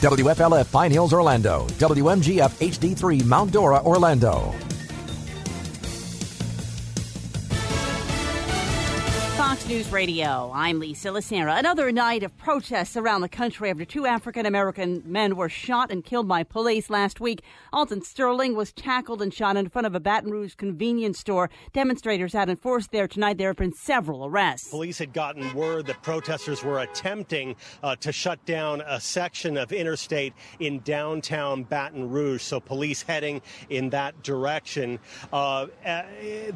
WFLF Pine Hills, Orlando. WMGF HD3 Mount Dora, Orlando. News Radio. I'm Lisa Lacera. Another night of protests around the country after two African American men were shot and killed by police last week. Alton Sterling was tackled and shot in front of a Baton Rouge convenience store. Demonstrators out in force there tonight. There have been several arrests. Police had gotten word that protesters were attempting uh, to shut down a section of interstate in downtown Baton Rouge. So police heading in that direction. Uh, uh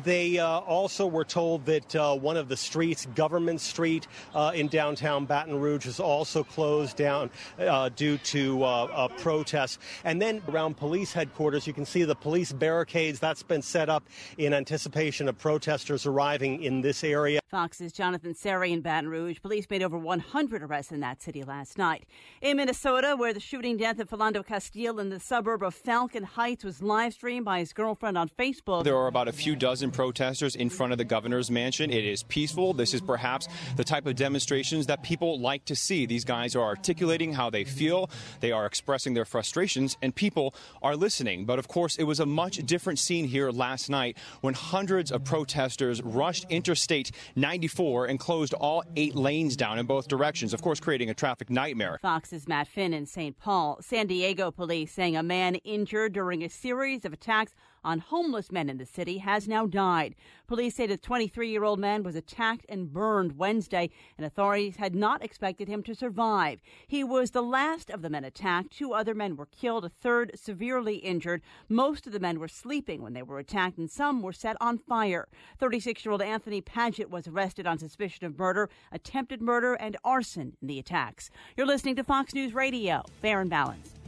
they uh, also were told that uh, one of the streets, Government Street uh, in downtown Baton Rouge, is also closed down uh, due to uh, uh, protests. And then around police headquarters, you can see the police barricades that's been set up in anticipation of protesters arriving in this area. Fox's Jonathan Serrie in Baton Rouge. Police made over 100 arrests in that city last night. In Minnesota, where the shooting death of Philando Castile in the suburb of Falcon Heights was live streamed by his girlfriend on Facebook. There are about a few dozen protesters in front of the governor's mansion. It is peaceful peaceful. Is perhaps the type of demonstrations that people like to see. These guys are articulating how they feel, they are expressing their frustrations, and people are listening. But of course, it was a much different scene here last night when hundreds of protesters rushed Interstate 94 and closed all eight lanes down in both directions, of course, creating a traffic nightmare. Fox's Matt Finn in St. Paul. San Diego police saying a man injured during a series of attacks on homeless men in the city has now died. Police say the 23 year old man was attacked and burned Wednesday, and authorities had not expected him to survive. He was the last of the men attacked. Two other men were killed, a third severely injured. Most of the men were sleeping when they were attacked, and some were set on fire. 36 year old Anthony Padgett was arrested on suspicion of murder, attempted murder, and arson in the attacks. You're listening to Fox News Radio. Fair and balanced.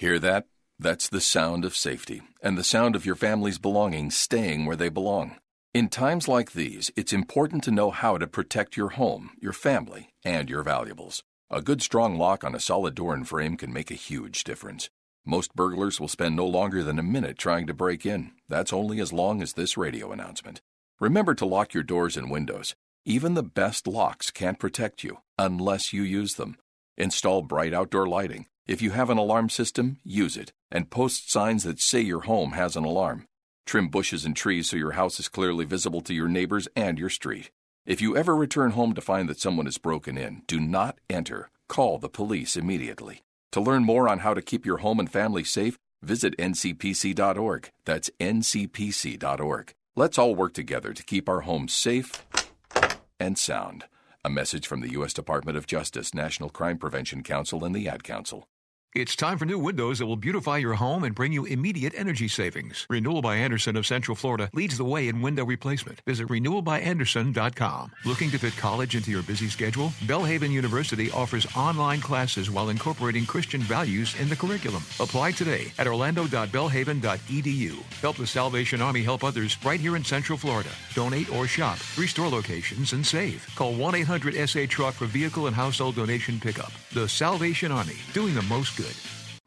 Hear that? That's the sound of safety and the sound of your family's belongings staying where they belong. In times like these, it's important to know how to protect your home, your family, and your valuables. A good strong lock on a solid door and frame can make a huge difference. Most burglars will spend no longer than a minute trying to break in. That's only as long as this radio announcement. Remember to lock your doors and windows. Even the best locks can't protect you unless you use them. Install bright outdoor lighting if you have an alarm system, use it and post signs that say your home has an alarm. Trim bushes and trees so your house is clearly visible to your neighbors and your street. If you ever return home to find that someone has broken in, do not enter. Call the police immediately. To learn more on how to keep your home and family safe, visit ncpc.org. That's ncpc.org. Let's all work together to keep our homes safe and sound. A message from the U.S. Department of Justice, National Crime Prevention Council, and the Ad Council. It's time for new windows that will beautify your home and bring you immediate energy savings. Renewal by Andersen of Central Florida leads the way in window replacement. Visit renewalbyandersen.com. Looking to fit college into your busy schedule? Belhaven University offers online classes while incorporating Christian values in the curriculum. Apply today at orlando.belhaven.edu. Help the Salvation Army help others right here in Central Florida. Donate or shop. Three store locations and save. Call 1 800 SA Truck for vehicle and household donation pickup. The Salvation Army, doing the most good.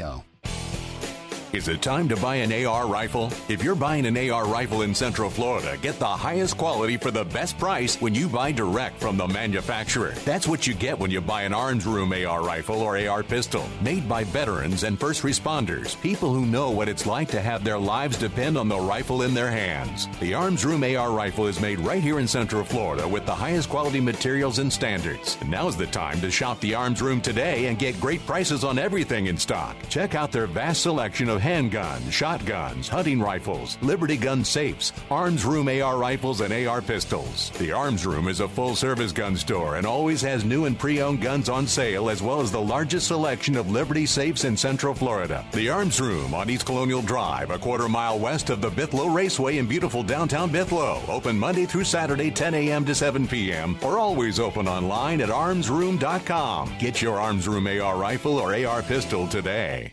Radio. Is it time to buy an AR rifle? If you're buying an AR rifle in Central Florida, get the highest quality for the best price when you buy direct from the manufacturer. That's what you get when you buy an Arms Room AR rifle or AR pistol, made by veterans and first responders, people who know what it's like to have their lives depend on the rifle in their hands. The Arms Room AR rifle is made right here in Central Florida with the highest quality materials and standards. now's the time to shop the Arms Room today and get great prices on everything in stock. Check out their vast selection of handguns, shotguns, hunting rifles, Liberty gun safes, Arms Room AR rifles, and AR pistols. The Arms Room is a full service gun store and always has new and pre owned guns on sale, as well as the largest selection of Liberty safes in Central Florida. The Arms Room on East Colonial Drive, a quarter mile west of the Bithlo Raceway in beautiful downtown Bithlo. Open Monday through Saturday, 10 a.m. to 7 p.m., or always open online at armsroom.com. Get your Arms Room AR rifle or AR pistol today.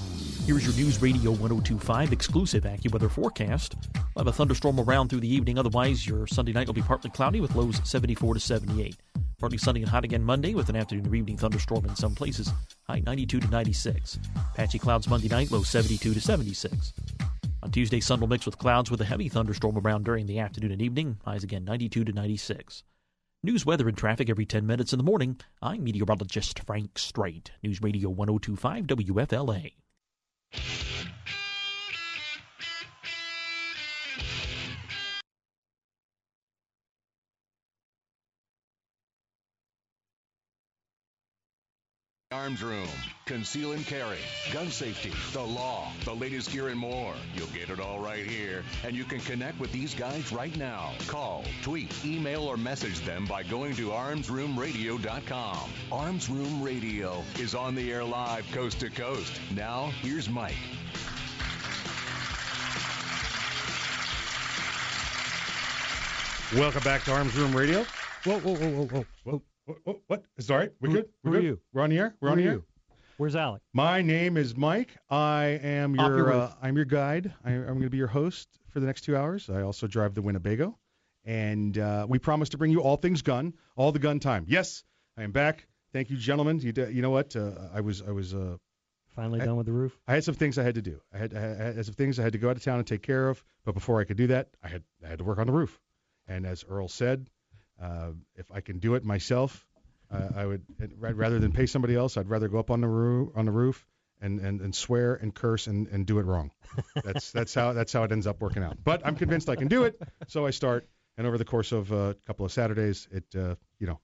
Here's your News Radio 1025 exclusive AccuWeather forecast. We'll have a thunderstorm around through the evening. Otherwise, your Sunday night will be partly cloudy with lows 74 to 78. Partly sunny and hot again Monday with an afternoon or evening thunderstorm in some places. High 92 to 96. Patchy clouds Monday night, low 72 to 76. On Tuesday, sun will mix with clouds with a heavy thunderstorm around during the afternoon and evening. Highs again 92 to 96. News, weather, and traffic every 10 minutes in the morning. I'm meteorologist Frank Strait. News Radio 1025 WFLA you Arms Room. Conceal and carry, gun safety, the law, the latest gear, and more. You'll get it all right here. And you can connect with these guys right now. Call, tweet, email, or message them by going to armsroomradio.com. Arms Room Radio is on the air live coast to coast. Now, here's Mike. Welcome back to Arms Room Radio. Whoa, whoa, whoa, whoa, whoa, whoa. What? what, what? Is it all right? We Who- good? We're who are good? you? We're on the air. We're Who on the air. you? Where's Alec? My name is Mike. I am your, your uh. I'm your guide. I, I'm going to be your host for the next two hours. I also drive the Winnebago, and uh, we promise to bring you all things gun, all the gun time. Yes, I am back. Thank you, gentlemen. You, d- you know what? Uh, I was I was uh, Finally I- done with the roof? I had some things I had to do. I had, I had I had some things I had to go out of town and take care of. But before I could do that, I had I had to work on the roof. And as Earl said, uh, if I can do it myself, uh, I would rather than pay somebody else. I'd rather go up on the roof on the roof and, and, and swear and curse and, and do it wrong. That's that's how that's how it ends up working out. But I'm convinced I can do it, so I start. And over the course of uh, a couple of Saturdays, it uh, you know.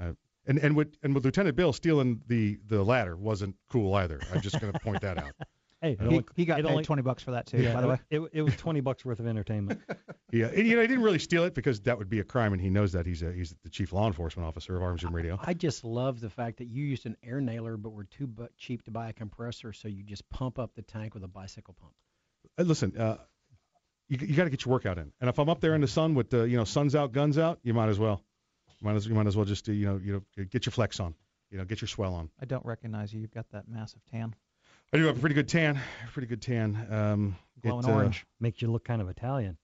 Uh, and and with and with Lieutenant Bill stealing the the ladder wasn't cool either. I'm just going to point that out. Hey, He- only- he got paid only- 20 bucks for that too, Yeah, by the way. It, it was 20 bucks worth of entertainment. Yeah, and, you know, he didn't really steal it because that would be a crime, and he knows that. He's a, he's the chief law enforcement officer of Arms and Radio. I just love the fact that you used an air nailer, but were too bu- cheap to buy a compressor, so you just pump up the tank with a bicycle pump. Uh, listen, uh, you, you got to get your workout in, and if I'm up there in the sun with the you know sun's out, guns out, you might as well, you might as you might as well just uh, you know you know get your flex on, you know get your swell on. I don't recognize you. You've got that massive tan. I do have a pretty good tan, pretty good tan. Um, Glowing it, uh, orange. Makes you look kind of Italian.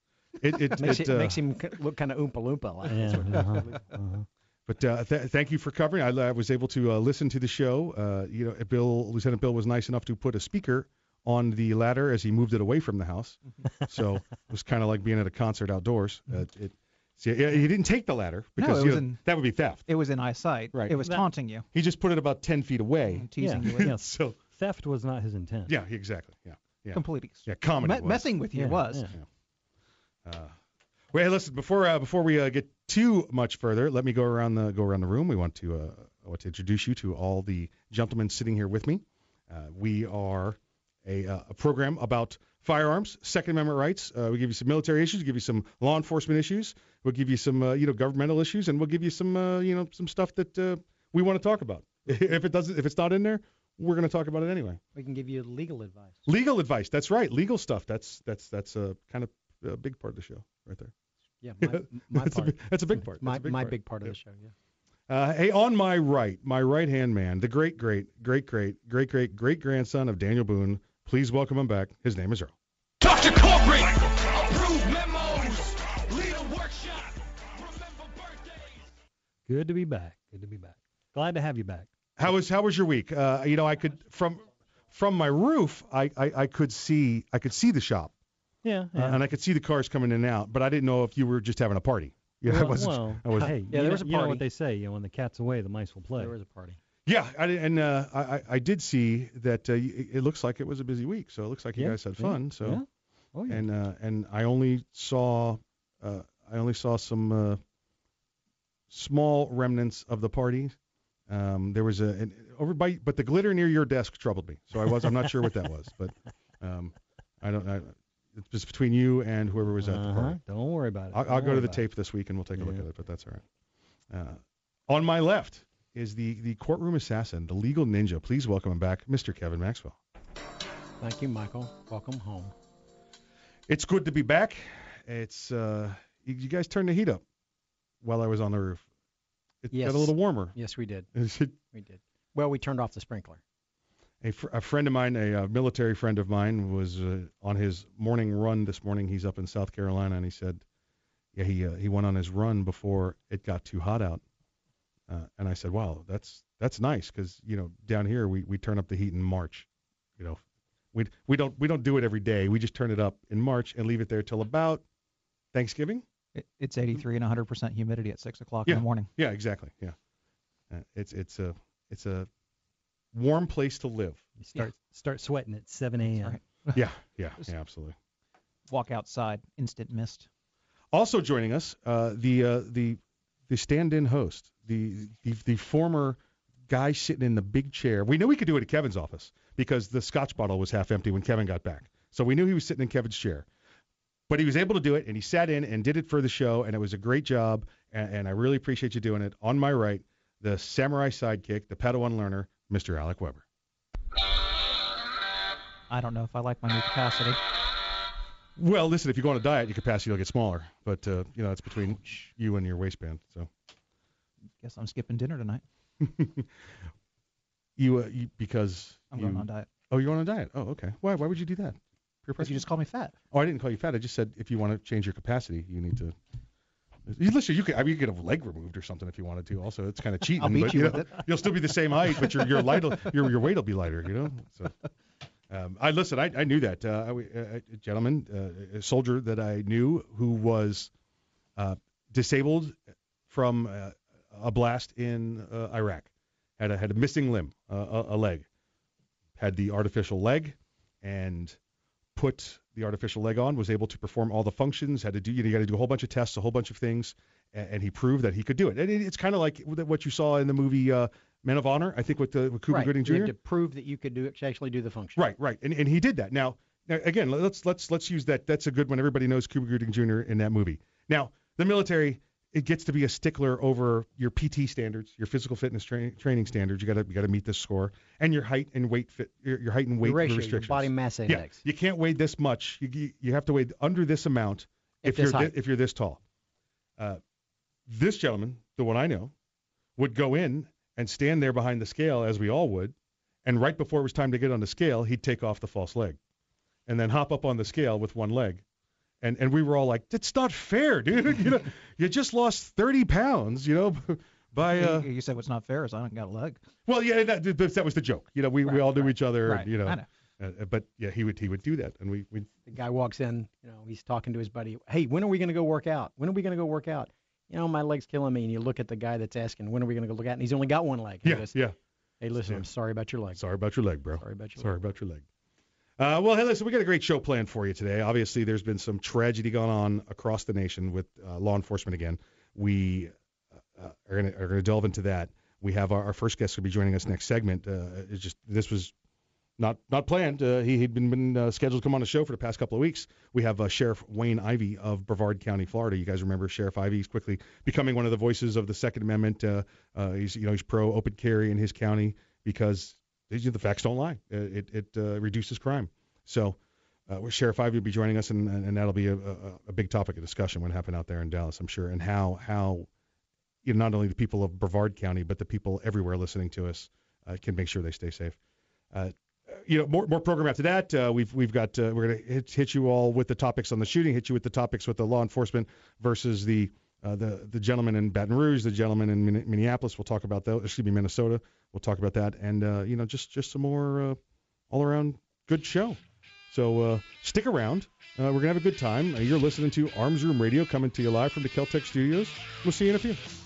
It it, makes, it, it, uh, makes him look kind of oompa loompa. Like Yeah, uh-huh, uh-huh. But uh, th- thank you for covering. I, I was able to uh, listen to the show. Uh, you know, Bill, Lieutenant Bill was nice enough to put a speaker on the ladder as he moved it away from the house. so it was kind of like being at a concert outdoors. Uh, it, see, yeah, he didn't take the ladder because it you know, in- that would be theft. It was in eyesight. Right. It was That- taunting you, He just put it about 10 feet away. teasing yeah, you. With yeah. So Theft was not his intent. yeah, exactly. Yeah, yeah, Complete. yeah. Comedy Me- was. messing with you Yeah, was. yeah. Uh, well, hey, listen. Before uh, before we uh, get too much further, let me go around the go around the room. We want to uh, I want to introduce you to all the gentlemen sitting here with me. Uh, we are a, uh, a program about firearms, Second Amendment rights. Uh, we give you some military issues, give you some law enforcement issues. We'll give you some uh, you know governmental issues, and we'll give you some uh, you know some stuff that uh, we want to talk about. if it doesn't, if it's not in there, we're going to talk about it anyway. We can give you legal advice. Legal advice. That's right. Legal stuff. That's that's that's a kind of a big part of the show right there. Yeah, my, my that's, a, part. big- that's a big part. My, big my part. big part of Yeah. the show. Yeah. Uh, hey, on my right, my right hand man, the great, great, great, great, great, great, great grandson of Daniel Boone. Please welcome him back. His name is Earl. Dr. Corporate! Approve memos! Lead a workshop! Remember birthdays! Good to be back. Good to be back. Glad to have you back. How was how was your week? Uh, you know, I could from from my roof, I, I, I could see I could see the shop, Yeah. uh, and I could see the cars coming in and out. But I didn't know if you were just having a party. Yeah, I wasn't. well, I was, hey, Yeah, there was a party. you know party. what they say. You know, when the cat's away, the mice will play. There was a party. Yeah, I, and uh, I, I- I did see that uh, it looks like it was a busy week. So it looks like you Yeah, guys had yeah, fun. So yeah. Oh yeah. and uh, and I only saw uh, I only saw some uh, small remnants of the party. Um, there was a an, over by, but the glitter near your desk troubled me. So I was I'm not sure what that was, but um, I don't. I, it's just between you and whoever was at the uh-huh. party. Don't worry about it. I'll, I'll go to the tape this week and we'll take a look at it, but that's all right. Uh, on my left is the the courtroom assassin, the legal ninja. Please welcome him back, Mr. Kevin Maxwell. Thank you, Michael. Welcome home. It's good to be back. It's uh, you, you guys turned the heat up while I was on the roof. It Yes. got a little warmer. Yes, we did. We did. Well, we turned off the sprinkler. A, fr- a friend of mine, a uh, military friend of mine, was uh, on his morning run this morning. He's up in South Carolina, and he said, "Yeah, he uh, he went on his run before it got too hot out." Uh, and I said, "Wow, that's that's nice because you know down here we, we turn up the heat in March. You know, we we don't we don't do it every day. We just turn it up in March and leave it there till about Thanksgiving. It, it's 83 and 100% humidity at 6 o'clock Yeah. in the morning. Yeah, exactly. Yeah, uh, it's it's a it's a warm place to live. You start start sweating at 7 a.m. right. Yeah, yeah, yeah, absolutely." Walk outside, instant mist. Also joining us, uh, the uh, the the stand-in host, the, the the former guy sitting in the big chair. We knew we could do it at Kevin's office because the scotch bottle was half empty when Kevin got back. So we knew he was sitting in Kevin's chair. But he was able to do it, and he sat in and did it for the show, and it was a great job. And, and I really appreciate you doing it. On my right, the samurai sidekick, the Padawan learner, Mr. Alec Weber. I don't know if I like my new capacity. Well, listen, if you go on a diet, your capacity will get smaller, but uh, you know it's between you and your waistband. So. Guess I'm skipping dinner tonight. You, uh, you because I'm you, going on diet. Oh, you're on a diet. Oh, okay. Why? Why would you do that? Because you just call me fat. Oh, I didn't call you fat. I just said if you want to change your capacity, you need to. You listen, you could. I mean, you could have a leg removed or something if you wanted to. Also, it's kind of cheating. I'll beat but, you know, with it. You'll still be the same height, but your your light your your weight will be lighter. You know. So, um, I listen. I, I knew that. Uh, I, uh, a gentleman, uh, a soldier that I knew who was uh, disabled from uh, a blast in uh, Iraq, had a had a missing limb, uh, a, a leg, had the artificial leg, and put the artificial leg on, was able to perform all the functions, had to do, you, know, you got to do a whole bunch of tests, a whole bunch of things, and, and he proved that he could do it. And it, it's kind of like what you saw in the movie uh, Men of Honor, I think with, the, with Cuba right. Gooding Jr. You have to prove that you could do it, actually do the function. Right, right, and and he did that. Now, now again, let's let's let's use that. That's a good one. Everybody knows Cuba Gooding Jr. in that movie. Now, the military, it gets to be a stickler over your PT standards, your physical fitness tra- training standards. You got to you got to meet this score, and your height and weight fit, your, your height and weight Your ratio, your restrictions. body mass index. Yeah, you can't weigh this much. You you, you have to weigh under this amount At if this you're height. if you're this tall. Uh, this gentleman, the one I know, would go in and stand there behind the scale as we all would, and right before it was time to get on the scale, he'd take off the false leg, and then hop up on the scale with one leg, and and we were all like, "That's not fair, dude. You know, you just lost 30 pounds, you know, by uh." you, you said what's not fair is I don't got a leg. Well, yeah, that, that, that was the joke. You know, we, we all knew right, each other, right. you know. Know. Uh, but yeah, he would he would do that, and we we The guy walks in, you know, he's talking to his buddy. Hey, when are we going to go work out? When are we going to go work out? You know, my leg's killing me. And you look at the guy that's asking, when are we going to go look at? And he's only got one leg. And he yeah goes, yeah. Hey, listen, Yeah. I'm sorry about your leg. Sorry about your leg, bro. Sorry about your Sorry leg. about your leg. Uh, well, hey, listen, we got a great show planned for you today. Obviously, there's been some tragedy going on across the nation with uh, law enforcement again. We uh, are going to delve into that. We have our, our first guest will be joining us next segment. Uh, it's just this was not not planned. Uh, he had been, been uh, scheduled to come on the show for the past couple of weeks. We have uh, Sheriff Wayne Ivey of Brevard County, Florida. You guys remember Sheriff Ivey? He's quickly becoming one of the voices of the Second Amendment. Uh, uh, he's you know he's pro open carry in his county because the facts don't lie. Uh, It it uh, reduces crime. So. Uh, Sheriff Ivey will be joining us, and, and, and that'll be a, a, a big topic of discussion when it happened out there in Dallas, I'm sure, and how how you know, not only the people of Brevard County, but the people everywhere listening to us uh, can make sure they stay safe. Uh, you know, more more program after that. Uh, we've we've got uh, we're gonna hit, hit you all with the topics on the shooting, hit you with the topics with the law enforcement versus the uh, the the gentleman in Baton Rouge, the gentleman in Minneapolis. We'll talk about that. Excuse me, Minnesota. We'll talk about that, and uh, you know, just just some more uh, all around good show. So uh, stick around. Uh, we're gonna have a good time. You're listening to Arms Room Radio coming to you live from the Keltec studios. We'll see you in a few.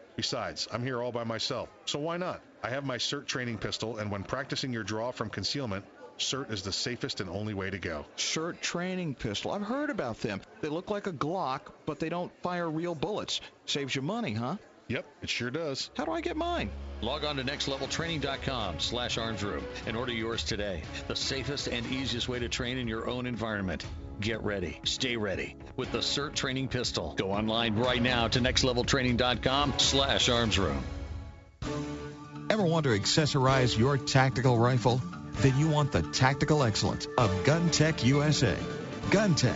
Besides, I'm here all by myself, so why not? I have my SIRT training pistol, and when practicing your draw from concealment, SIRT is the safest and only way to go. SIRT training pistol. I've heard about them. They look like a Glock, but they don't fire real bullets. Saves you money, huh? Yep, it sure does. How do I get mine? Log on to nextleveltraining.com slash armsroom and order yours today. The safest and easiest way to train in your own environment. Get ready. Stay ready with the SIRT training pistol. Go online right now to nextleveltraining.com slash armsroom. Ever want to accessorize your tactical rifle? Then you want the tactical excellence of Gun Tech USA. GunTech,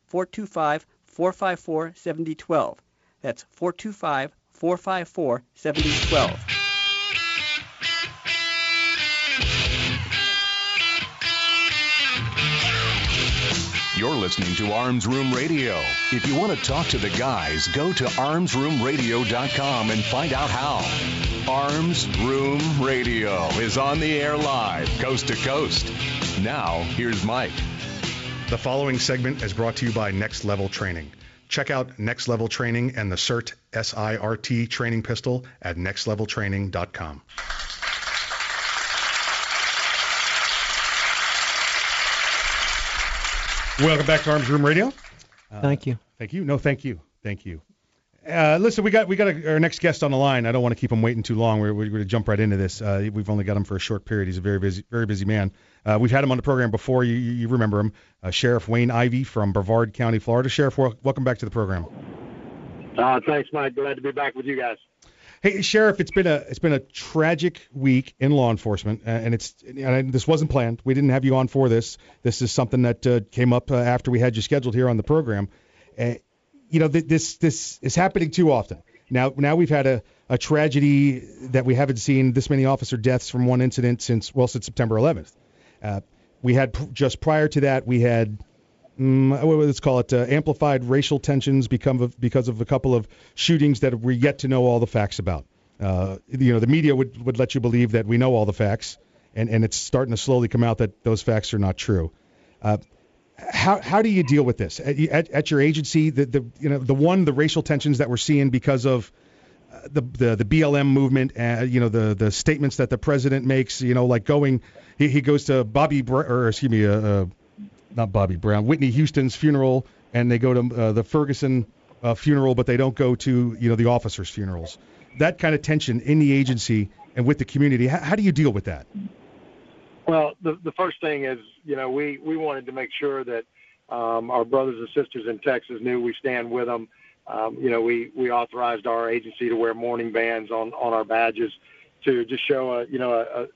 425 454 7012. That's 425 454 7012. You're listening to Arms Room Radio. If you want to talk to the guys, go to armsroomradio.com and find out how. Arms Room Radio is on the air live, coast to coast. Now, here's Mike. The following segment is brought to you by Next Level Training. check out Next Level Training and the SIRT S-I-R-T training pistol at nextleveltraining.com. Welcome back to Arms Room Radio. Thank you. Thank you. No, thank you. Thank you. Uh, listen, we got we got a, our next guest on the line. I don't want to keep him waiting too long. We're, we're going to jump right into this. Uh, we've only got him for a short period. He's a very busy very busy man. Uh, we've had him on the program before. You, you remember him, uh, Sheriff Wayne Ivey from Brevard County, Florida. Sheriff, welcome back to the program. Uh, thanks, Mike. Glad to be back with you guys. Hey, Sheriff, it's been a it's been a tragic week in law enforcement, and it's and this wasn't planned. We didn't have you on for this. This is something that uh, came up uh, after we had you scheduled here on the program. Uh, you know, th- this this is happening too often. Now now we've had a, a tragedy that we haven't seen this many officer deaths from one incident since well since September 11th. Uh, we had just prior to that we had what- let's call it uh, amplified racial tensions become of, because of a couple of shootings that we're yet to know all the facts about. Uh, you know, the media would, would let you believe that we know all the facts, and, and it's starting to slowly come out that those facts are not true. Uh, how how do you deal with this at, at, at your agency? The, the you know the one the racial tensions that we're seeing because of the the the BLM movement, uh, you know the the statements that the president makes, you know, like going, he, he goes to Bobby Br- or excuse me, uh, uh, not Bobby Brown, Whitney Houston's funeral, and they go to uh, the Ferguson uh, funeral, but they don't go to you know the officers' funerals. That kind of tension in the agency and with the community. How, how do you deal with that? Well, the the first thing is, you know, we we wanted to make sure that um, our brothers and sisters in Texas knew we stand with them. Um, you know, we we authorized our agency to wear mourning bands on on our badges to just show a you know a, a,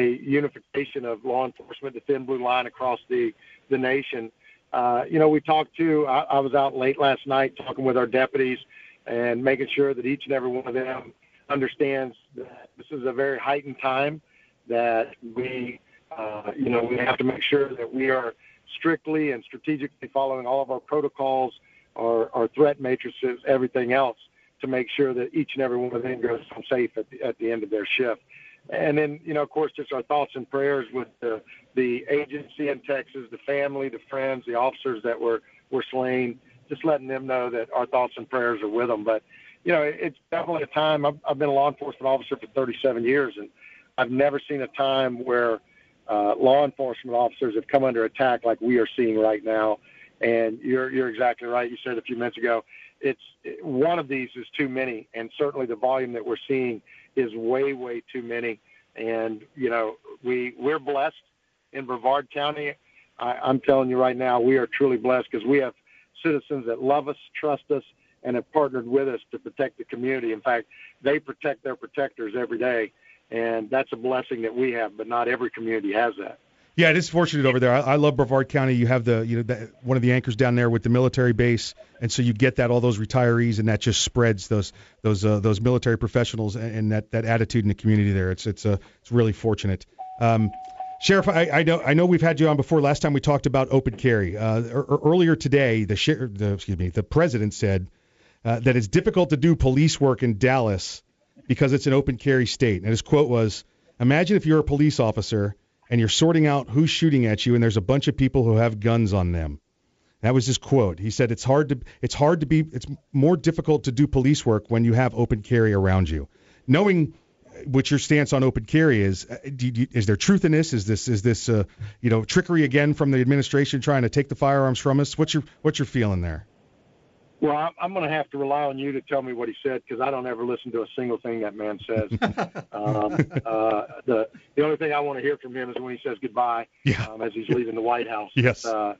a unification of law enforcement, the thin blue line across the the nation. Uh, you know, we talked to. I, I was out late last night talking with our deputies and making sure that each and every one of them understands that this is a very heightened time. That we, uh, you know, we have to make sure that we are strictly and strategically following all of our protocols, our, our threat matrices, everything else, to make sure that each and every one of them goes home safe at the, at the end of their shift. And then, you know, of course, just our thoughts and prayers with the, the agency in Texas, the family, the friends, the officers that were, were slain, just letting them know that our thoughts and prayers are with them. But, you know, it's definitely a time. I've, I've been a law enforcement officer for 37 years, and I've never seen a time where uh, law enforcement officers have come under attack like we are seeing right now. And you're you're exactly right. You said a few minutes ago, it's one of these is too many, and certainly the volume that we're seeing is way way too many. And you know we we're blessed in Brevard County. I, I'm telling you right now, we are truly blessed because we have citizens that love us, trust us, and have partnered with us to protect the community. In fact, they protect their protectors every day, and that's a blessing that we have. But not every community has that. Yeah, it is fortunate over there. I, I love Brevard County. You have the you know the, one of the anchors down there with the military base, and so you get that all those retirees, and that just spreads those those uh, those military professionals and, and that that attitude in the community there. It's it's uh, it's really fortunate. Um, Sheriff, I, I know I know we've had you on before. Last time we talked about open carry. Uh, er, er- earlier today, the, sher- the excuse me, the president said uh, that it's difficult to do police work in Dallas because it's an open carry state. And his quote was, "Imagine if you're a police officer and you're sorting out who's shooting at you, and there's a bunch of people who have guns on them." That was his quote. He said, "It's hard to it's hard to be it's more difficult to do police work when you have open carry around you." Knowing what your stance on open carry is, uh, you, is there truth in this? Is this is this uh, you know trickery again from the administration trying to take the firearms from us? What's your what's your feeling there? Well, I'm, I'm going to have to rely on you to tell me what he said because I don't ever listen to a single thing that man says. um, uh, the the only thing I want to hear from him is when he says goodbye Yeah. um, as he's leaving the White House. Yes. Uh,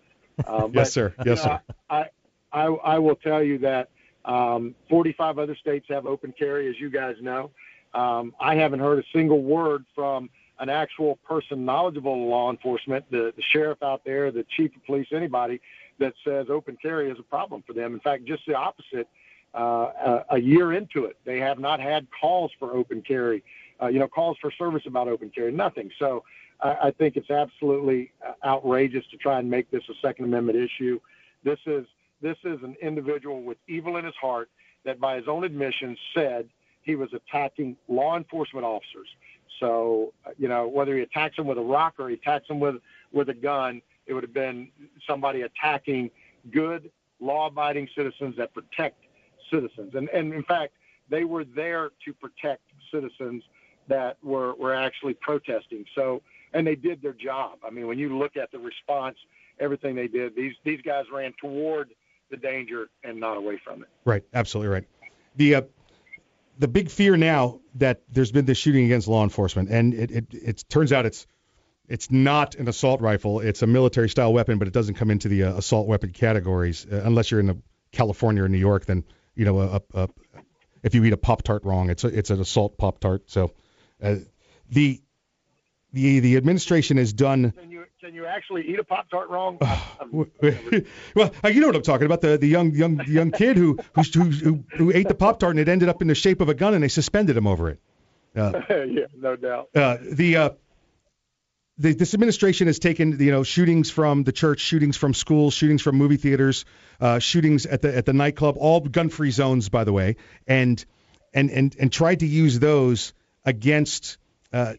uh, but, Yes, sir. you Yes, know, sir. I, I I will tell you that um, 45 other states have open carry, as you guys know. Um, I haven't heard a single word from an actual person knowledgeable in law enforcement, the, the sheriff out there, the chief of police, anybody that says open carry is a problem for them. In fact, just the opposite. Uh, a, a year into it, they have not had calls for open carry, uh, you know, calls for service about open carry, nothing. So I, I think it's absolutely uh, outrageous to try and make this a Second Amendment issue. This is this is an individual with evil in his heart that, by his own admission, said he was attacking law enforcement officers. So, uh, you know, whether he attacks them with a rock or he attacks them with with a gun, it would have been somebody attacking good law-abiding citizens that protect citizens. And, and in fact, they were there to protect citizens that were, were actually protesting. So, and they did their job. I mean, when you look at the response, everything they did, these these guys ran toward the danger and not away from it. Right, absolutely right. The uh, the big fear now that there's been this shooting against law enforcement, and it, it it turns out it's it's not an assault rifle. It's a military style weapon, but it doesn't come into the uh, assault weapon categories uh, unless you're in the California or New York. Then you know, a, a, if you eat a pop tart wrong, it's a, it's an assault pop tart. So uh, the the the administration has done. Can you can you actually eat a pop tart wrong? well, uh, you know what I'm talking about the the young young young kid who who who, who ate the pop tart and it ended up in the shape of a gun and they suspended him over it. Uh, yeah, no doubt. uh, the uh, the, this administration has taken you know shootings from the church, shootings from schools, shootings from movie theaters, uh, shootings at the at the nightclub, all gun-free zones, by the way, and and and and tried to use those against uh,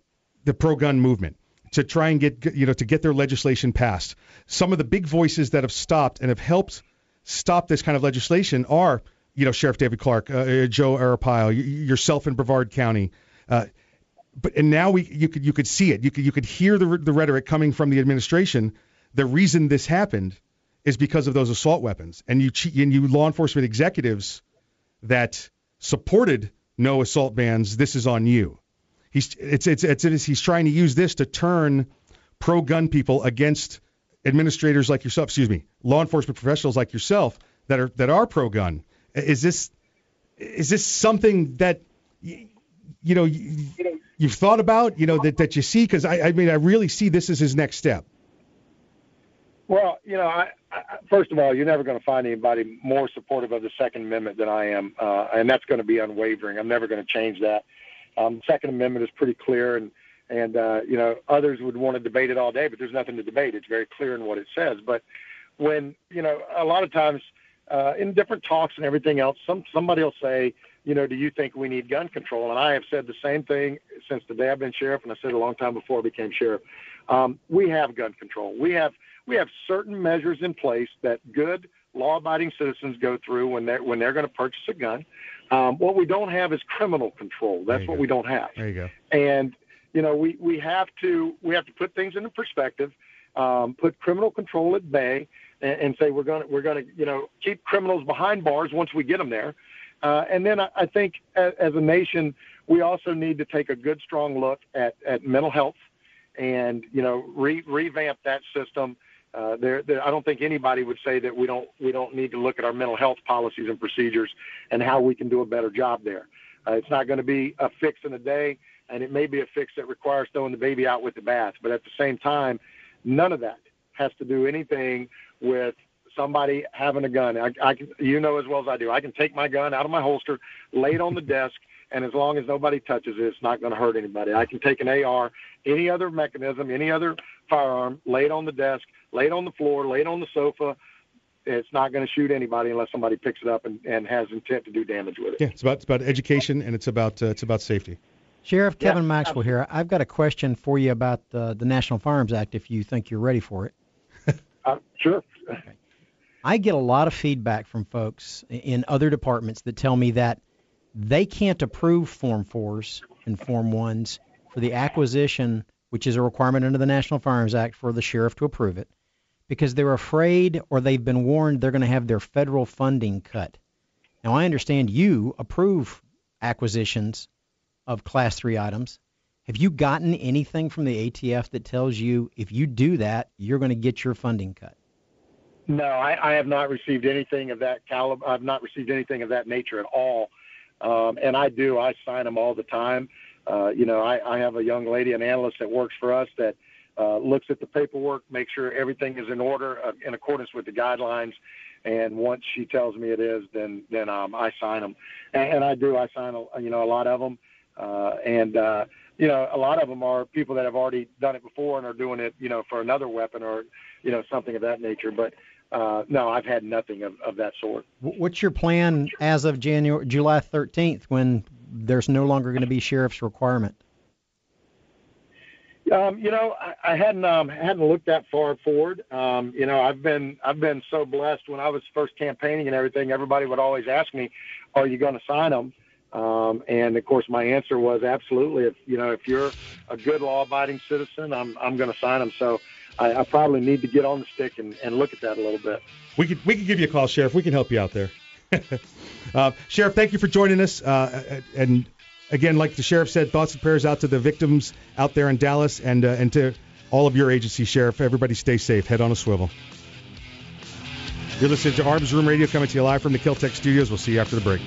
the pro-gun movement to try and get you know to get their legislation passed. Some of the big voices that have stopped and have helped stop this kind of legislation are you know Sheriff David Clarke, uh, Joe Arpaio, yourself in Brevard County. Uh, but and now we you could you could see it. You could you could hear the the rhetoric coming from the administration. The reason this happened is because of those assault weapons, and you and you law enforcement executives that supported no assault bans. This is on you. He's it's it's it's, it's he's trying to use this to turn pro gun people against administrators like yourself. Excuse me, law enforcement professionals like yourself that are that are pro gun. Is this is this something that you know you've thought about? You know that that you see because I I mean I really see this as his next step. Well, you know, I, I, first of all, you're never going to find anybody more supportive of the Second Amendment than I am, uh, and that's going to be unwavering. I'm never going to change that. Um, Second Amendment is pretty clear, and and uh, you know, others would want to debate it all day, but there's nothing to debate. It's very clear in what it says. But when you know, a lot of times uh, in different talks and everything else, some somebody will say, you know, do you think we need gun control? And I have said the same thing since the day I've been sheriff, and I said a long time before I became sheriff. Um, we have gun control. We have we have certain measures in place that good law-abiding citizens go through when they're when they're going to purchase a gun. Um, what we don't have is criminal control. That's what we don't have. There you go. And you know, we we have to we have to put things into perspective, um, put criminal control at bay, and, and say we're going to we're going to you know keep criminals behind bars once we get them there. Uh, and then I, I think as, as a nation, we also need to take a good, strong look at, at mental health, and you know re, revamp that system. Uh, there, there, I don't think anybody would say that we don't we don't need to look at our mental health policies and procedures and how we can do a better job there. Uh, it's not going to be a fix in a day, and it may be a fix that requires throwing the baby out with the bath. But at the same time, none of that has to do anything with somebody having a gun. I, I can, you know as well as I do. I can take my gun out of my holster, lay it on the desk, and as long as nobody touches it, it's not going to hurt anybody. I can take an AR, any other mechanism, any other firearm, lay it on the desk, lay it on the floor, lay it on the sofa. It's not going to shoot anybody unless somebody picks it up and, and has intent to do damage with it. Yeah, it's about it's about education and it's about uh, it's about safety. Sheriff Kevin Maxwell here. I've got a question for you about the, the National Firearms Act if you think you're ready for it. Uh, sure. I get a lot of feedback from folks in other departments that tell me that they can't approve Form 4s and Form 1s for the acquisition, which is a requirement under the National Firearms Act for the sheriff to approve it, because they're afraid or they've been warned they're going to have their federal funding cut. Now, I understand you approve acquisitions of Class 3 items. Have you gotten anything from the ATF that tells you if you do that, you're going to get your funding cut? No, I, I have not received anything of that caliber. I've not received anything of that nature at all. Um, and I do. I sign them all the time. Uh, you know, I, I have a young lady, an analyst that works for us that uh, looks at the paperwork, makes sure everything is in order uh, in accordance with the guidelines. And once she tells me it is, then then um, I sign them. And, and I do. I sign, a, you know, a lot of them. Uh, and uh, you know, a lot of them are people that have already done it before and are doing it, you know, for another weapon or, you know, something of that nature. But uh, no, I've had nothing of, of that sort. What's your plan as of January, July 13th, when there's no longer going to be sheriff's requirement? Um, you know, I, I hadn't um, hadn't looked that far forward. Um, you know, I've been I've been so blessed. When I was first campaigning and everything, everybody would always ask me, "Are you going to sign them?" Um, and of course, my answer was absolutely. If you know, if you're a good law-abiding citizen, I'm I'm going to sign them. So I, I probably need to get on the stick and, and look at that a little bit. We could we could give you a call, Sheriff. We can help you out there. uh, Sheriff, thank you for joining us. Uh, and again, like the sheriff said, thoughts and prayers out to the victims out there in Dallas and uh, and to all of your agency, Sheriff. Everybody stay safe. Head on a swivel. You're listening to Arms Room Radio coming to you live from the Keltec studios. We'll see you after the break.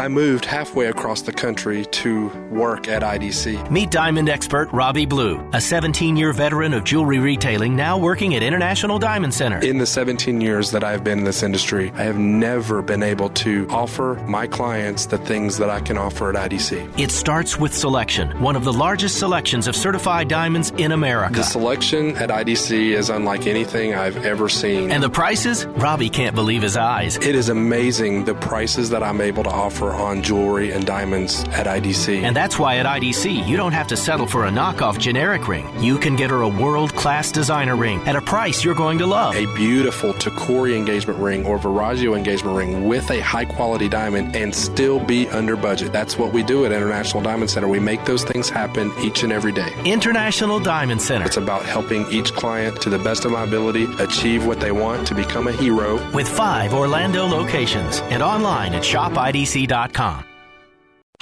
I moved halfway across the country to work at IDC. Meet diamond expert Robbie Blue, a 17 year veteran of jewelry retailing now working at International Diamond Center. In the 17 years that I've been in this industry, I have never been able to offer my clients the things that I can offer at IDC. It starts with selection, one of the largest selections of certified diamonds in America. The selection at IDC is unlike anything I've ever seen. And the prices? Robbie can't believe his eyes. It is amazing the prices that I'm able to offer on jewelry and diamonds at IDC. And that's why at IDC, you don't have to settle for a knockoff generic ring. You can get her a world class designer ring at a price you're going to love. A beautiful Tacori engagement ring or Verragio engagement ring with a high quality diamond and still be under budget. That's what we do at International Diamond Center. We make those things happen each and every day. International Diamond Center. It's about helping each client to the best of my ability achieve what they want to become a hero. With five Orlando locations and online at shopidc.com. Inc.com.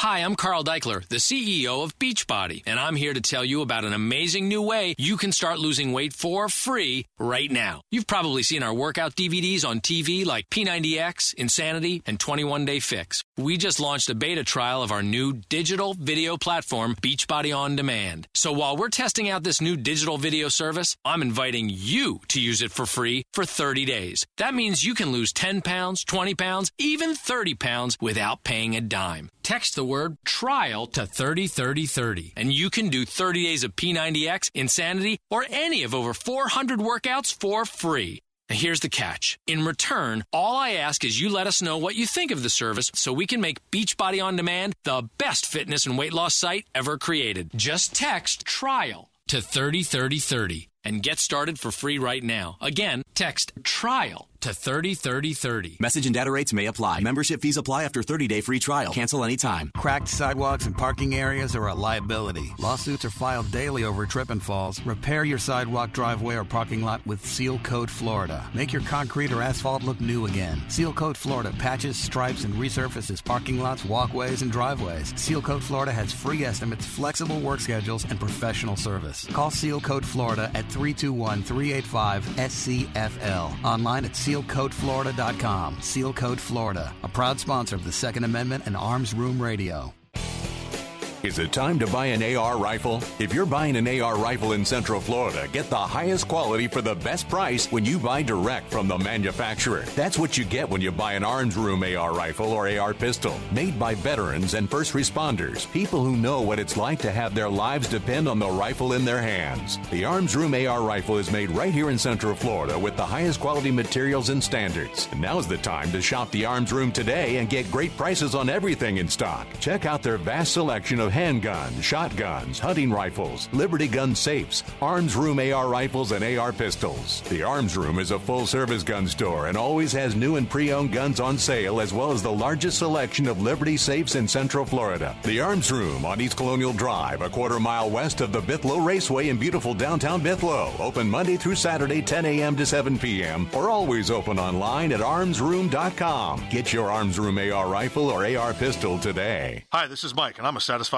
Hi, I'm Carl Daikeler, the CEO of Beachbody, and I'm here to tell you about an amazing new way you can start losing weight for free right now. You've probably seen our workout DVDs on TV like P90X, Insanity, and 21 Day Fix. We just launched a beta trial of our new digital video platform, Beachbody On Demand. So while we're testing out this new digital video service, I'm inviting you to use it for free for 30 days. That means you can lose 10 pounds, 20 pounds, even 30 pounds without paying a dime. Text the word trial to 303030 and you can do 30 days of P90X, Insanity, or any of over 400 workouts for free. Now here's the catch. In return, all I ask is you let us know what you think of the service so we can make Beachbody On Demand the best fitness and weight loss site ever created. Just text trial to 303030 and get started for free right now. Again, text trial to 303030. Message and data rates may apply. Membership fees apply after 30-day free trial. Cancel anytime. Cracked sidewalks and parking areas are a liability. Lawsuits are filed daily over trip and falls. Repair your sidewalk, driveway, or parking lot with Seal Coat Florida. Make your concrete or asphalt look new again. Seal Coat Florida patches, stripes, and resurfaces parking lots, walkways, and driveways. Seal Coat Florida has free estimates, flexible work schedules, and professional service. Call Seal Coat Florida at 321-385-SCFL. Online at sealcoatflorida.com. Seal Coat Florida, a proud sponsor of the Second Amendment and Arms Room Radio. Is it time to buy an AR rifle? If you're buying an AR rifle in Central Florida, get the highest quality for the best price when you buy direct from the manufacturer. That's what you get when you buy an Arms Room AR rifle or AR pistol, made by veterans and first responders, people who know what it's like to have their lives depend on the rifle in their hands. The Arms Room AR rifle is made right here in Central Florida with the highest quality materials and standards. And now's the time to shop the Arms Room today and get great prices on everything in stock. Check out their vast selection of handguns, shotguns, hunting rifles, Liberty gun safes, Arms Room AR rifles, and AR pistols. The Arms Room is a full service gun store and always has new and pre owned guns on sale, as well as the largest selection of Liberty safes in Central Florida. The Arms Room on East Colonial Drive, a quarter mile west of the Bithlo Raceway in beautiful downtown Bithlo. Open Monday through Saturday, 10 a.m. to 7 p.m., or always open online at armsroom.com. Get your Arms Room AR rifle or AR pistol today. Hi, this is Mike, and I'm a satisfied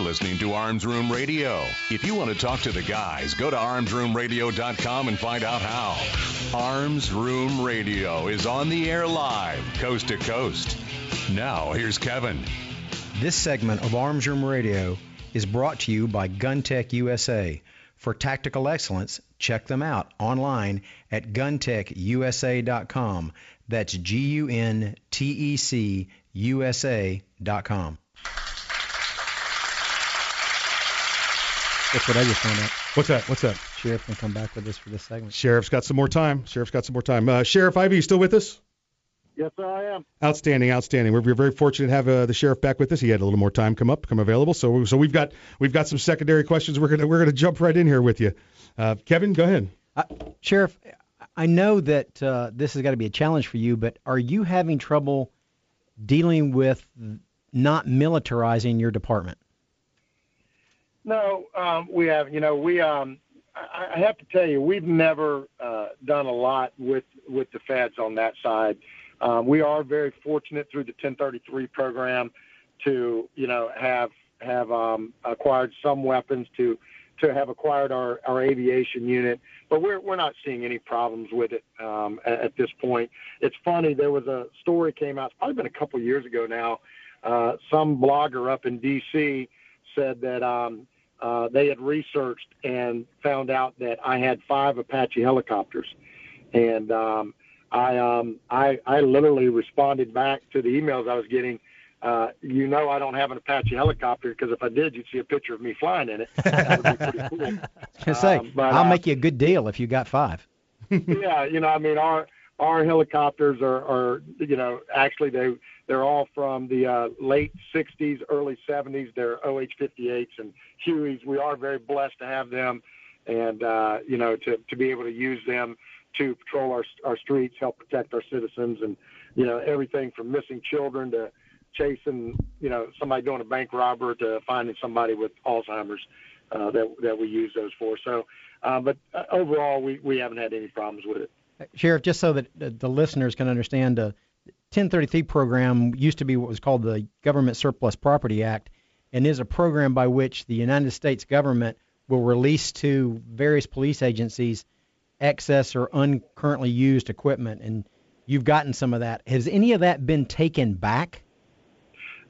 You're listening to Arms Room Radio. If you want to talk to the guys, go to armsroomradio.com and find out how. Arms Room Radio is on the air live, coast to coast. Now, here's Kevin. This segment of Arms Room Radio is brought to you by GunTec USA. For tactical excellence, check them out online at guntecusa.com. That's G U N T E C USA.com. That's what I just found out. What's that? What's that? Sheriff can come back with us for this segment. Sheriff's got some more time. Sheriff's got some more time. Uh, Sheriff Ivey, you still with us? Yes, sir, I am. Outstanding, outstanding. We're, we're very fortunate to have uh, the sheriff back with us. He had a little more time come up, come available. So, so we've got we've got some secondary questions. We're gonna we're gonna jump right in here with you. Uh, Kevin, go ahead. Uh, Sheriff, I know that uh, this has got to be a challenge for you, but are you having trouble dealing with not militarizing your department? No, um, we haven't. You know, we um, I, I have to tell you, we've never uh, done a lot with with the feds on that side. Um, we are very fortunate through the 1033 program to, you know, have have um, acquired some weapons to to have acquired our, our aviation unit, but we're we're not seeing any problems with it um, at, at this point. It's funny. There was a story came out. It's probably been a couple years ago now. Uh, some blogger up in D.C. said that um, uh, they had researched and found out that I had five Apache helicopters, and um, I um, I I literally responded back to the emails I was getting. Uh, you know I don't have an Apache helicopter because if I did, you'd see a picture of me flying in it. That would be pretty cool. I was say, um, I'll uh, make you a good deal if you got five. yeah, you know, I mean, our our helicopters are, are you know, actually they they're all from the uh, late '60s, early '70s. They're OH-58s and Hueys. We are very blessed to have them, and uh, you know, to to be able to use them to patrol our our streets, help protect our citizens, and you know, everything from missing children to chasing, you know, somebody doing a bank robber to finding somebody with Alzheimer's. Uh, that that we use those for. So, uh, but uh, overall, we we haven't had any problems with it. Sheriff, just so that uh, the listeners can understand, the 1033 program used to be what was called the Government Surplus Property Act, and is a program by which the United States government will release to various police agencies excess or uncurrently used equipment. And you've gotten some of that. Has any of that been taken back?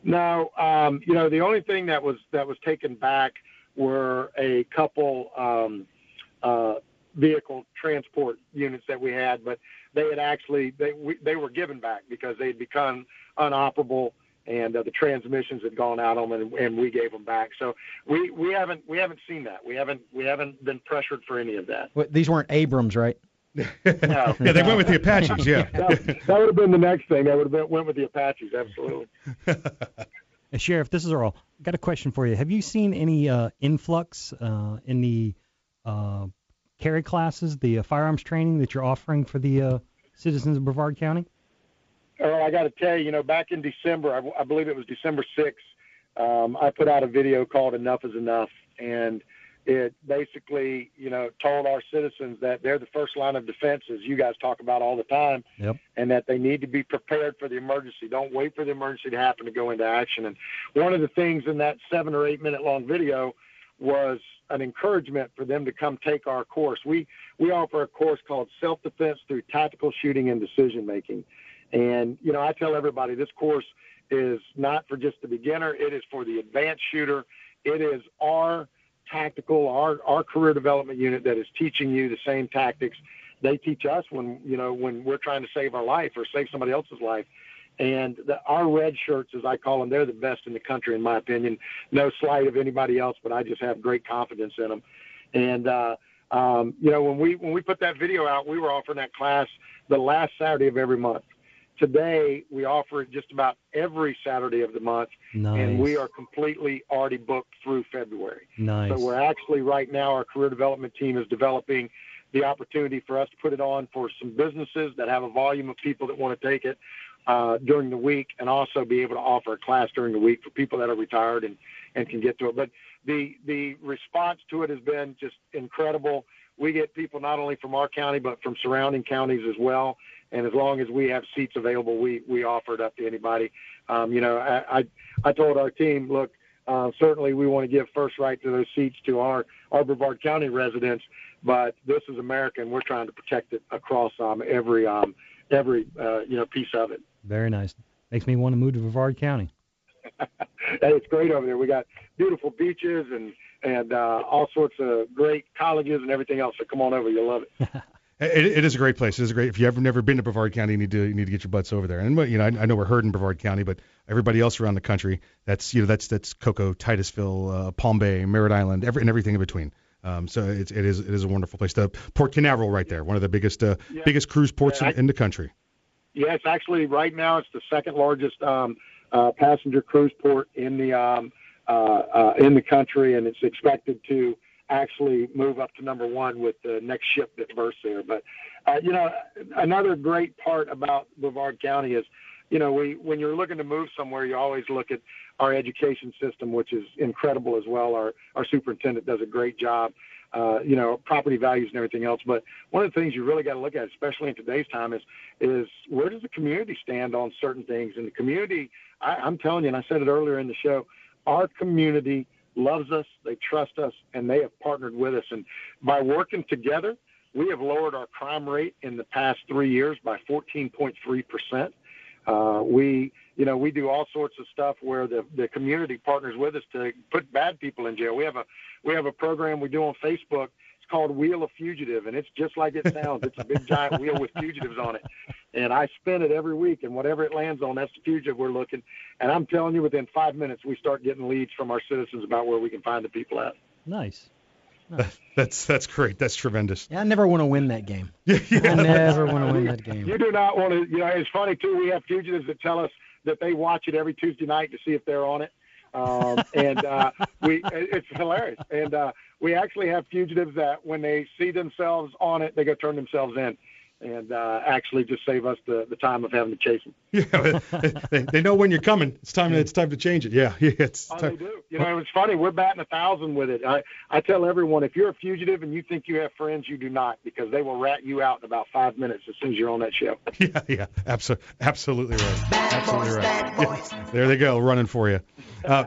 No, um, you know, the only thing that was that was taken back were a couple um, uh, vehicle transport units that we had, but they had actually they we, they were given back because they had become unoperable and uh, the transmissions had gone out on them, and, and we gave them back. So we we haven't we haven't seen that. We haven't we haven't been pressured for any of that. What, these weren't Abrams, right? No. Yeah, they went with the Apaches. Yeah. that, that would have been the next thing. I would have been, went with the Apaches, absolutely. Sheriff, this is Earl. Got a question for you. Have you seen any uh, influx uh, in the uh, carry classes, the uh, firearms training that you're offering for the uh, citizens of Brevard County? Earl, I got to tell you, you know, back in December, I, I believe it was December 6th, um, I put out a video called Enough is Enough. And it basically, you know, told our citizens that they're the first line of defense, as you guys talk about all the time, Yep. and that they need to be prepared for the emergency. Don't wait for the emergency to happen to go into action. And one of the things in that seven or eight minute long video was an encouragement for them to come take our course. We we offer a course called Self Defense through Tactical Shooting and Decision Making. And you know, I tell everybody this course is not for just the beginner, it is for the advanced shooter. It is our tactical, our our career development unit that is teaching you the same tactics they teach us when you know when we're trying to save our life or save somebody else's life. And the, our red shirts, as I call them, they're the best in the country, in my opinion. No slight of anybody else, but I just have great confidence in them. And uh, um, you know, when we when we put that video out, we were offering that class the last Saturday of every month. Today, we offer it just about every Saturday of the month, and we are completely already booked through February. Nice. So we're actually right now our career development team is developing the opportunity for us to put it on for some businesses that have a volume of people that want to take it uh, during the week, and also be able to offer a class during the week for people that are retired and and can get to it. But the the response to it has been just incredible. We get people not only from our county but from surrounding counties as well. And as long as we have seats available, we we offer it up to anybody. Um, you know, I, I I told our team, look, uh, certainly we want to give first right to those seats to our our Brevard County residents, but this is America, and we're trying to protect it across um, every um, every uh, you know piece of it. Very nice. Makes me want to move to Brevard County. Hey, it's great over there. We got beautiful beaches and and uh, all sorts of great colleges and everything else. So come on over, you'll love it. It, it is a great place. It is a great. If you ever never been to Brevard County, you need to you need to get your butts over there. And you know, I, I know we're heard in Brevard County, but everybody else around the country, that's you know, that's that's Cocoa, Titusville, uh, Palm Bay, Merritt Island, every, and everything in between. Um, so it's it is it is a wonderful place. The Port Canaveral right there, one of the biggest uh, Yeah. biggest cruise ports Yeah, I- in, in the country. It's actually right now it's the second largest um, uh, passenger cruise port in the um, uh, uh, in the country, and it's expected to actually move up to number one with the next ship that berths there. But uh, you know, another great part about Brevard County is, you know, we when you're looking to move somewhere, you always look at our education system, which is incredible as well. Our our superintendent does a great job. Uh, you know, property values and everything else. But one of the things you really got to look at, especially in today's time, is is where does the community stand on certain things? And the community, I, I'm telling you, and I said it earlier in the show, our community loves us, they trust us, and they have partnered with us. And by working together, we have lowered our crime rate in the past three years by 14.3 percent. Uh, we, you know, we do all sorts of stuff where the the community partners with us to put bad people in jail. We have a we have a program we do on Facebook. It's called Wheel of Fugitive, and it's just like it sounds. It's a big giant wheel with fugitives on it, and I spin it every week, and whatever it lands on, that's the fugitive we're looking. And I'm telling you, within five minutes, we start getting leads from our citizens about where we can find the people at. Nice. That's that's great. That's tremendous. Yeah, I never want to win that game. yeah, yeah. I never want to win that game. You do not want to. You know, it's funny too. We have fugitives that tell us that they watch it every Tuesday night to see if they're on it, um, and uh, we it's hilarious. And uh, we actually have fugitives that when they see themselves on it, they go turn themselves in, and uh, actually just save us the, the time of having to chase them. Yeah, they, they know when you're coming. It's time. It's time to change it. Yeah, yeah. It's Oh, time. they do. You know, it's funny. We're batting a thousand with it. I I tell everyone if you're a fugitive and you think you have friends, you do not, because they will rat you out in about five minutes as soon as you're on that show. Yeah, yeah, absolutely, absolutely right. absolutely right. Yeah, there they go, running for you. Uh,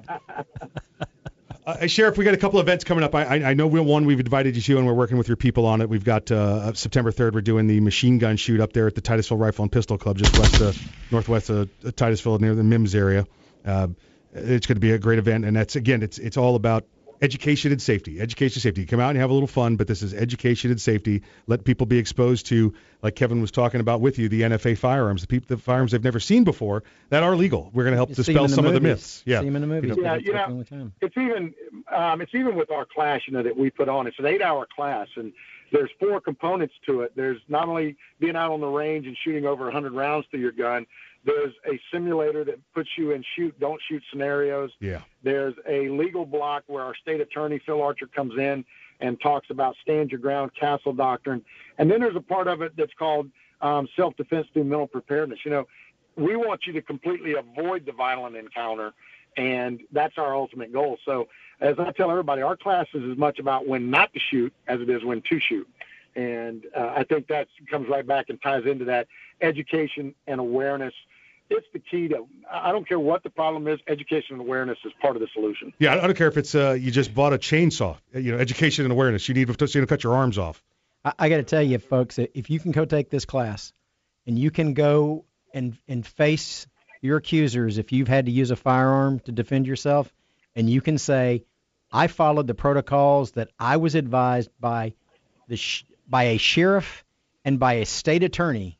uh, Sheriff, we got a couple events coming up. I, I, I know we one we've invited you to, and we're working with your people on it. We've got uh, September 3rd. We're doing the machine gun shoot up there at the Titusville Rifle and Pistol Club, just west of northwest of Titusville, near the Mims area. Uh, it's going to be a great event, and that's again, it's it's all about education and safety. Education and safety. Come out and have a little fun, but this is education and safety. Let people be exposed to, like Kevin was talking about with you, the NFA firearms, the, people, the firearms they've never seen before that are legal. We're going to help You dispel in the some of the myths. Yeah. See 'em in the movies. Yeah, you know, all the time. it's even um, it's even with our class, you know, that we put on. It's an eight-hour class, and there's four components to it. There's not only being out on the range and shooting over 100 rounds through your gun. There's a simulator that puts you in shoot, don't shoot scenarios. Yeah. There's a legal block where our state attorney Phil Archer comes in and talks about stand your ground, castle doctrine, and then there's a part of it that's called um, self-defense through mental preparedness. You know, we want you to completely avoid the violent encounter, and that's our ultimate goal. So, as I tell everybody, our class is as much about when not to shoot as it is when to shoot. And uh, I think that comes right back and ties into that education and awareness. It's the key to. I don't care what the problem is. Education and awareness is part of the solution. Yeah, I I don't care if it's uh, you just bought a chainsaw. Uh, You know, education and awareness. You need to you know, cut your arms off. I, I got to tell you, folks, if you can go take this class, and you can go and and face your accusers if you've had to use a firearm to defend yourself, and you can say, I followed the protocols that I was advised by the sh- by a sheriff and by a state attorney.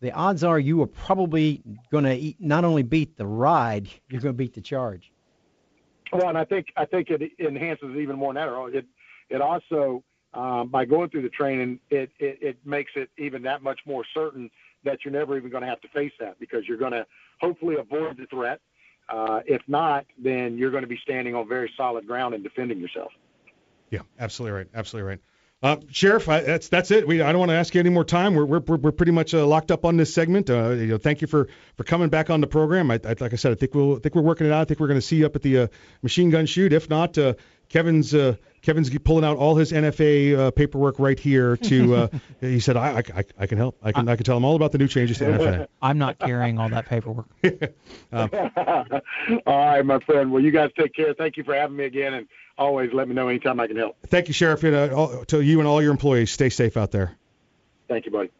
The odds are you are probably going to not only beat the ride, you're going to beat the charge. Well, and I think I think it enhances it even more than that. It it also um, by going through the training, it, it it makes it even that much more certain that you're never even going to have to face that because you're going to hopefully avoid the threat. Uh, if not, then you're going to be standing on very solid ground and defending yourself. Yeah, absolutely right. Absolutely right. Uh, Sheriff, I, that's that's it. We I don't want to ask you any more time. We're we're we're pretty much uh, locked up on this segment. Uh, you know, thank you for for coming back on the program. I, I like I said, I think we'll I think we're working it out. I think we're going to see you up at the uh, machine gun shoot. If not, uh, Kevin's uh, Kevin's pulling out all his NFA uh, paperwork right here. To uh, he said, I, I, I can help. I can I can tell him all about the new changes to NFA. I'm not carrying all that paperwork. Um, All right, my friend. Well, you guys take care. Thank you for having me again, and always let me know anytime I can help. thank you, Sheriff, and uh, all, to you and all your employees. Stay safe out there. Thank you, buddy.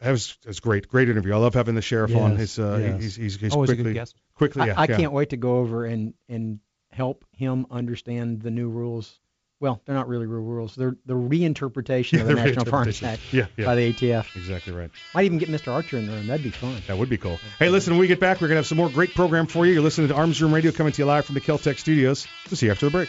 That was that's great, great interview. I love having the sheriff on. Yes, His uh, yes. he's, he's he's Always a good quickly guest. quickly. I, Yeah, I yeah. can't wait to go over and and help him understand the new rules. Well, they're not really real rules. They're the reinterpretation of the The National reinterpretation. Act Yeah, yeah. by the ATF. Exactly right. Might even get Mr. Archer in there, and that'd be fun. That would be cool. Hey, listen, when we get back, we're going to have some more great program for you. You're listening to Arms Room Radio coming to you live from the Keltec studios. We'll see you after the break.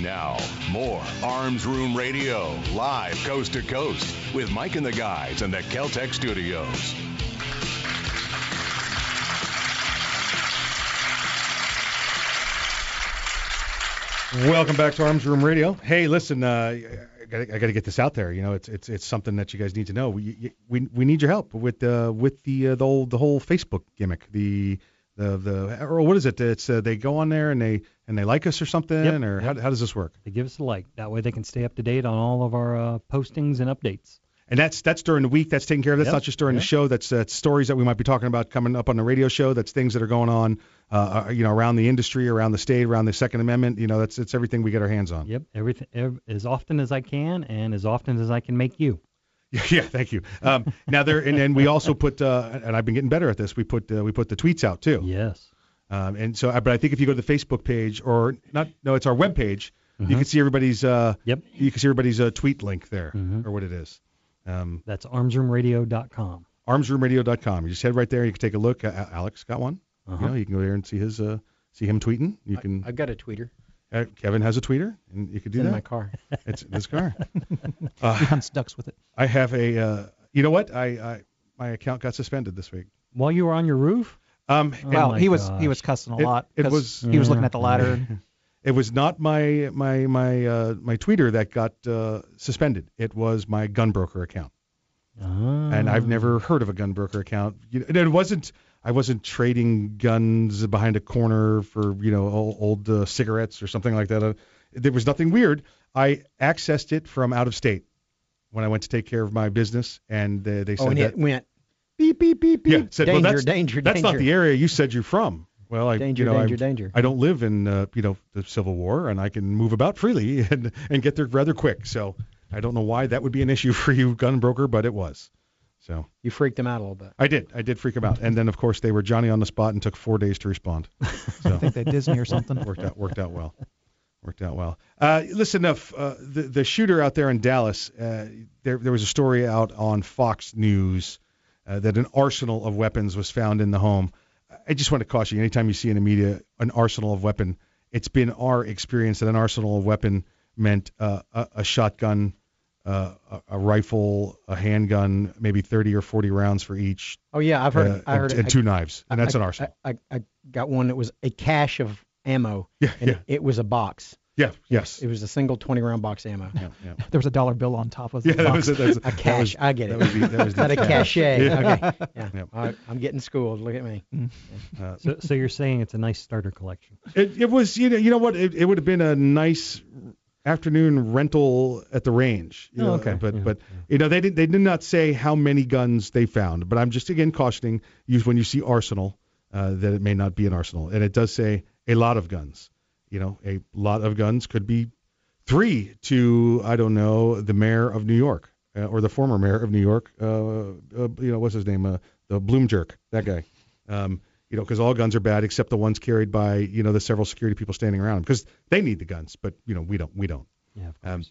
Now, more Arms Room Radio, live coast to coast, with Mike and the guys in the Keltec studios. Welcome back to Arms Room Radio. Hey, listen, uh, I got to get this out there. You know, it's it's it's something that you guys need to know. We we we need your help with uh, with the uh, the whole the whole Facebook gimmick. The the the or what is it? It's uh, they go on there and they and they like us or something, Yep, or yep. how, how does this work? They give us a like. That way they can stay up to date on all of our uh, postings and updates. And that's that's during the week. That's taken care of. That's Yep, not just during the show. That's that's stories that we might be talking about coming up on the radio show. That's things that are going on, uh, uh, you know, around the industry, around the state, around the Second Amendment. You know, that's it's everything we get our hands on. Yep, everything ev- as often as I can and as often as I can make you. Yeah, thank you. Um, now there, and then we also put, uh, and I've been getting better at this. We put uh, we put the tweets out too. Yes. Um, and so, but I think if you go to the Facebook page or not, no, it's our web page. You Mhm. can see everybody's. Uh, Yep. You can see everybody's uh, tweet link there, Mhm. or what it is. Um, That's armsroomradio.com. armsroomradio.com. You just head right there. You can take a look. Uh, Alex got one. Uh-huh. You know, you can go there and see his, uh, see him tweeting. You can. I've got a tweeter. Uh, Kevin has a tweeter, and you could do It's in that. my car. It's in his car. he hunts ducks with it. I have a. Uh, you know what? I, I my account got suspended this week. While you were on your roof? Um, Oh well, my he was he was cussing a It- lot. it 'cause was- he was looking at the ladder. It was not my my my uh, my tweeter that got uh, suspended. It was my gun broker account, and I've never heard of a gun broker account. You know, it wasn't. I wasn't trading guns behind a corner for you know old, old uh, cigarettes or something like that. Uh, there was nothing weird. I accessed it from out of state when I went to take care of my business, and uh, they Oh, said and that. it went beep beep beep beep. Yeah, said, danger, well, that's, danger, that's danger. not the area you said you're from. Well, I, Danger, you know, danger, I, danger. I don't live in, uh, you know, the Civil War, and I can move about freely and and get there rather quick. So I don't know why that would be an issue for you, gun broker, but it was. So You freaked them out a little bit. I did, I did freak them out, and then of course they were Johnny on the spot and took four days to respond. So I think they Disney or something. worked out worked out well. Worked out well. Uh, listen, enough. Uh, the the shooter out there in Dallas. Uh, there there was a story out on Fox News uh, that an arsenal of weapons was found in the home. I just want to caution you. Anytime you see in the media an arsenal of weapon, it's been our experience that an arsenal of weapon meant uh, a, a shotgun, uh, a, a rifle, a handgun, maybe 30 or 40 rounds for each. Oh yeah, I've heard. uh. I heard and, it. and I- two knives, and that's I, an arsenal. I, I, I got one that was a cache of ammo. Yeah, and yeah. It was a box. Yeah, yes. It was a single 20 round box ammo. Yeah, yeah. There was a dollar bill on top of Yeah, the that box. was a, that's, A that cache. was- I get it. That was the, that was the a cache? Yeah. Okay. Yeah. Yep. All right. I'm getting schooled. Look at me. Uh, So, so you're saying it's a nice starter collection? It, it was, you know, you know what? It, it would have been a nice afternoon rental at the range. You Oh, okay. But, Yeah, but you know, they did, they did not say how many guns they found. But I'm just again cautioning you when you see arsenal uh, that it may not be an arsenal, and it does say a lot of guns. You know, a lot of guns could be three to I don't know the mayor of New York uh, or the former mayor of New York. Uh, uh, you know, what's his name? Uh, the Bloom jerk, that guy. Um, you know, because all guns are bad except the ones carried by you know the several security people standing around because they need the guns, but you know we don't. We don't. Yeah, of course. Um,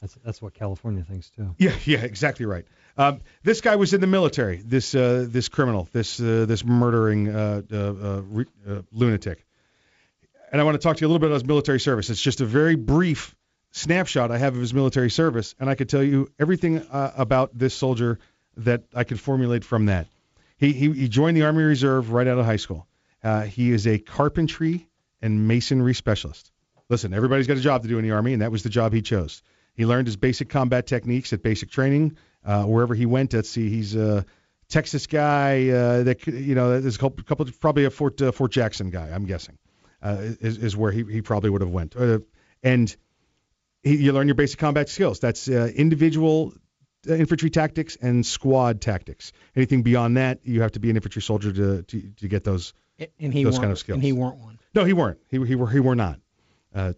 that's that's what California thinks too. Yeah, yeah, exactly right. Um, this guy was in the military. This uh, this criminal, this uh, this murdering uh, uh, uh, re- uh, lunatic. And I want to talk to you a little bit about his military service. It's just a very brief snapshot I have of his military service, and I could tell you everything uh, about this soldier that I could formulate from that. He, he he joined the Army Reserve right out of high school. Uh, he is a carpentry and masonry specialist. Listen, everybody's got a job to do in the Army, and that was the job he chose. He learned his basic combat techniques at basic training uh, wherever he went. Let's see, he's a Texas guy. Uh, that you know, there's a couple, probably a Fort uh, Fort Jackson guy. I'm guessing uh, is, is where he, he probably would have went. Uh, and he, you learn your basic combat skills. That's uh, individual uh, infantry tactics and squad tactics. Anything beyond that, you have to be an infantry soldier to to, to get those And he those kind of skills. And he weren't one. No, he weren't. He he were he were not. Uh,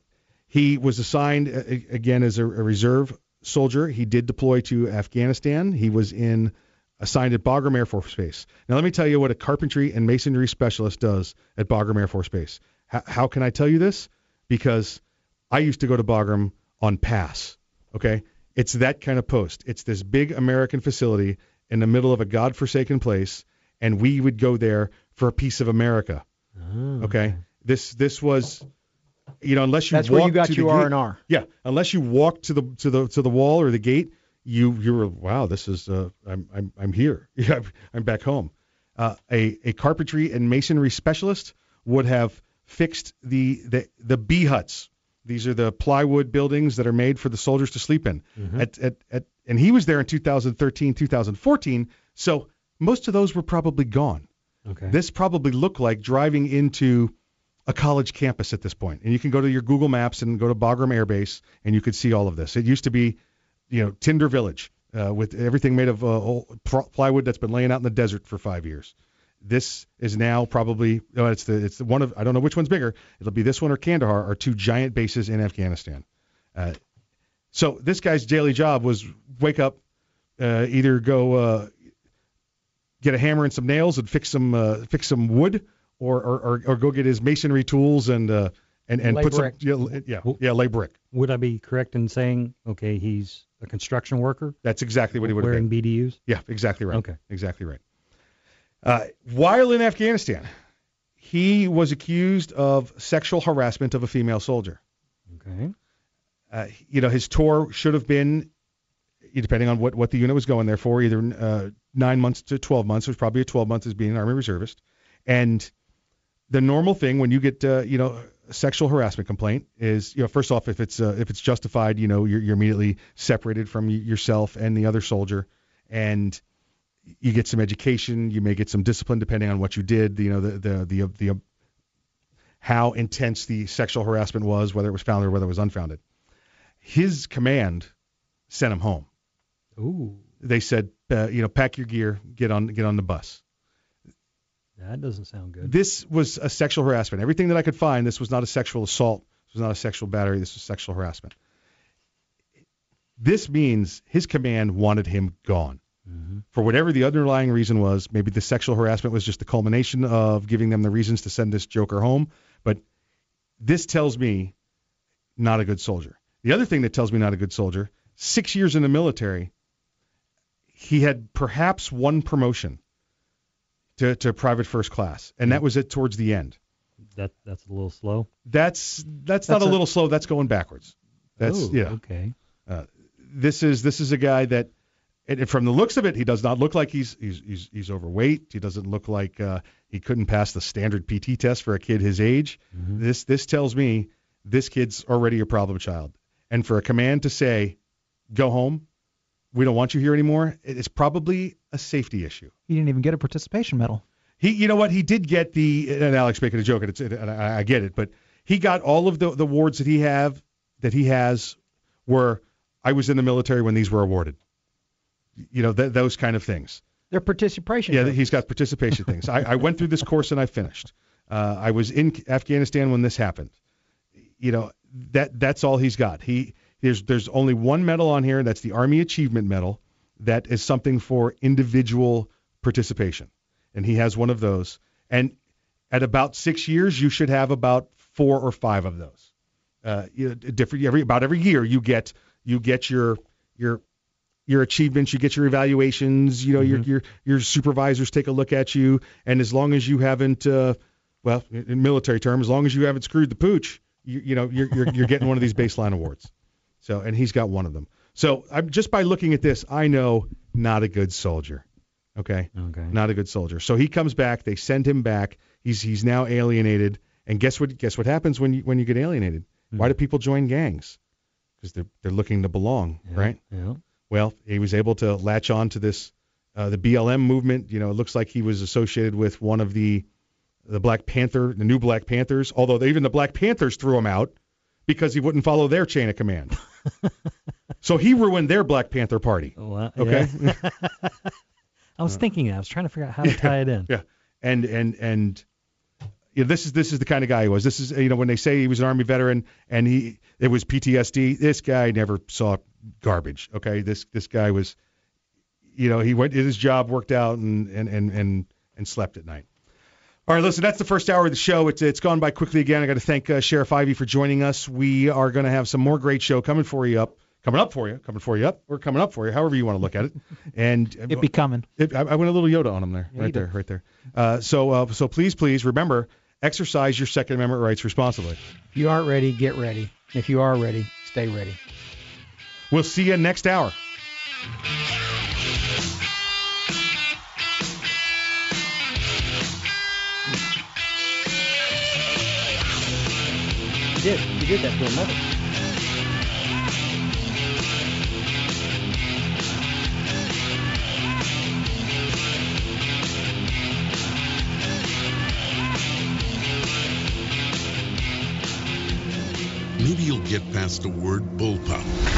he was assigned again as a, a reserve soldier. He did deploy to Afghanistan. He was in assigned at Bagram Air Force Base. Now let me tell you what a carpentry and masonry specialist does at Bagram Air Force Base. H- how can I tell you this? Because I used to go to Bagram on pass. Okay, it's that kind of post. It's this big American facility in the middle of a godforsaken place, and we would go there for a piece of America. Okay. This this was, you know, unless you That's where you walked got to the your R&R. Yeah, unless you walked to the to the to the wall or the gate, you you were wow, this is uh, I'm I'm I'm here. Yeah, I'm- I'm back home. Uh, a a carpentry and masonry specialist would have fixed the the the B huts. These are the plywood buildings that are made for the soldiers to sleep in. Mhm. At, at, at, and he was there in 2013, 2014. So most of those were probably gone. Okay. This probably looked like driving into a college campus at this point. And you can go to your Google Maps and go to Bagram Air Base, and you could see all of this. It used to be, you know, Tinder Village uh, with everything made of uh, old plywood that's been laying out in the desert for five years. This is now probably oh, it's the it's the one of I don't know which one's bigger. It'll be this one or Kandahar are two giant bases in Afghanistan. Uh, so this guy's daily job was wake up, uh, either go uh, get a hammer and some nails and fix some uh, fix some wood, or, or or or go get his masonry tools and uh, and and Lay put brick. some yeah yeah, yeah lay brick. Would I be correct in saying, okay, he's a construction worker? That's exactly what he would have wearing been. BDUs. Yeah, exactly right. Okay. Exactly right. Uh, while in Afghanistan, he was accused of sexual harassment of a female soldier. Okay. Uh, you know, his tour should have been, depending on what, what the unit was going there for, either uh, nine months to 12 months. It was probably a 12 months as being an Army reservist. And the normal thing when you get, uh, you know, a sexual harassment complaint is, you know, first off, if it's uh, if it's justified, you know, you're, you're immediately separated from yourself and the other soldier, and you get some education. You may get some discipline depending on what you did. You know, the the the, the how intense the sexual harassment was, whether it was founded or whether it was unfounded. His command sent him home. Ooh, They said, uh, you know, pack your gear, get on get on the bus. that doesn't sound good. This was a sexual harassment. Everything that I could find, this was not a sexual assault. This was not a sexual battery. This was sexual harassment. This means his command wanted him gone. For whatever the underlying reason was, maybe the sexual harassment was just the culmination of giving them the reasons to send this joker home. But this tells me not a good soldier. The other thing that tells me not a good soldier, six years in the military, he had perhaps one promotion to, to private first class, and that was it towards the end. That that's a little slow. That's that's, That's not a, a- little slow. That's going backwards. That's Oh, yeah. Okay. Uh, this is this is a guy that, and from the looks of it, he does not look like he's he's he's, he's overweight. He doesn't look like uh, he couldn't pass the standard PT test for a kid his age. This this tells me this kid's already a problem child. And for a command to say, go home, we don't want you here anymore, it's probably a safety issue. He didn't even get a participation medal. He, you know what? He did get the, and Alex making a joke, and, it's, and I, I get it, but he got all of the, the awards that he have, that he has, were I was in the military when these were awarded. You know, th- those kind of things. They're participation. Yeah, he's got participation things. I, I went through this course and I finished. Uh, I was in Afghanistan when this happened. You know, that that's all he's got. He there's there's only one medal on here. That's the Army Achievement Medal. That is something for individual participation, and he has one of those. And at about six years, you should have about four or five of those. Uh, you know, different every about every year you get you get your your your achievements, you get your evaluations, you know, your your your supervisors take a look at you, and as long as you haven't, uh, well, in military terms, as long as you haven't screwed the pooch, you, you know, you're, you're you're getting one of these baseline awards. So, and he's got one of them. So, I'm just by looking at this, I know not a good soldier. Okay. Okay. Not a good soldier. So he comes back. They send him back. He's he's now alienated. And guess what? Guess what happens when you when you get alienated? Why do people join gangs? Because they're they're looking to belong, right? Yeah. Well, he was able to latch on to this uh, the BLM movement. You know, it looks like he was associated with one of the the Black Panther, the new Black Panthers. Although even the Black Panthers threw him out because he wouldn't follow their chain of command. so he ruined their Black Panther party. Well, Okay. yeah. I was thinking. I was trying to figure out how to tie it in. Yeah, and and and you know, this is this is the kind of guy he was. This is you know when they say he was an army veteran and he it was PTSD. This guy never saw garbage. Okay, this this guy was, you know, he went did his job, worked out, and and and and, and slept at night. All right, listen, that's the first hour of the show. It's it's gone by quickly again. I got to thank uh, Sheriff Ivey for joining us. We are going to have some more great show coming for you up, coming up for you, coming for you up, or coming up for you, however you want to look at it. And It be coming. it, I, I went a little Yoda on him there, Yeah, right there, right there. Uh, so, uh, so please, please remember, exercise your Second Amendment rights responsibly. If you aren't ready, get ready. If you are ready, stay ready. We'll see you next hour. You did. You did that to a mother. get past the word bullpup.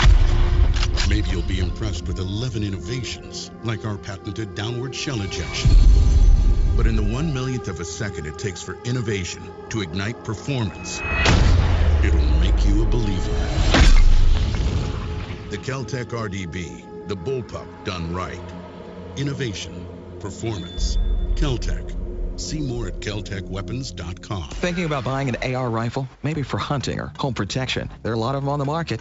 Maybe you'll be impressed with 11 innovations, like our patented downward shell ejection. But in the one millionth of a second it takes for innovation to ignite performance, it'll make you a believer. The Keltec RDB, the bullpup done right. Innovation, performance, Keltec. See more at keltecweapons.com. Thinking about buying an AR rifle? Maybe for hunting or home protection. There are a lot of them on the market.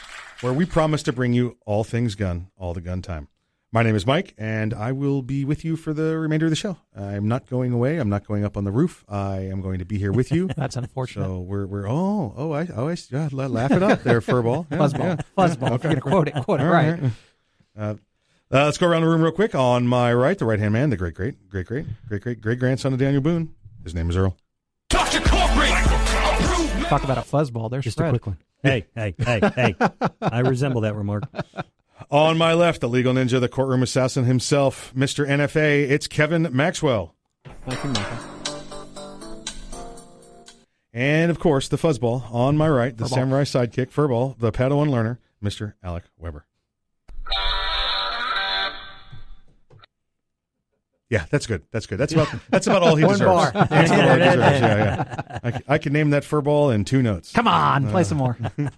where we promise to bring you all things gun, all the gun time. My name is Mike, and I will be with you for the remainder of the show. I'm not going away. I'm not going up on the roof. I am going to be here with you. That's unfortunate. So we're we're oh oh I oh I yeah, laugh it up there, furball. Yeah, Fuzzball. yeah. Fuzzball. If you're gonna quote it, quote it All right. Uh, uh, let's go around the room real quick. On my right, the right hand man, the great great great great great great great grandson of Daniel Boone. His name is Earl. Dr. Corporate, Talk about a fuzzball. There's Just Fred. a quick one. Hey, hey, hey, hey. I resemble that remark. On my left, the legal ninja, the courtroom assassin himself, Mr. NFA. It's Kevin Maxwell. Thank you, Michael. And of course, the fuzzball on my right, the Furball. samurai sidekick, furball, the Padawan learner, Mr. Alec Weber. Yeah, that's good. That's good. That's about that's about all he One deserves. bar. That's about all he deserves. Yeah, yeah. I, c- I can name that furball in two notes. Come on, play Uh, some more.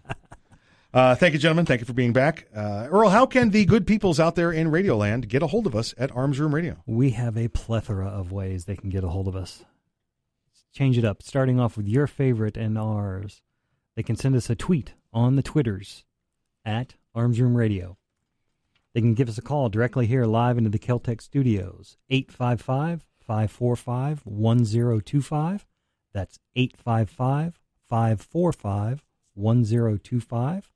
Uh, thank you, gentlemen. Thank you for being back. Uh, Earl, how can the good peoples out there in Radioland get a hold of us at Arms Room Radio? We have a plethora of ways they can get a hold of us. Change it up, starting off with your favorite and ours. They can send us a tweet on the Twitters at Arms Room Radio. They can give us a call directly here live into the Keltec studios, 855 545 1025. That's 855 545 1025.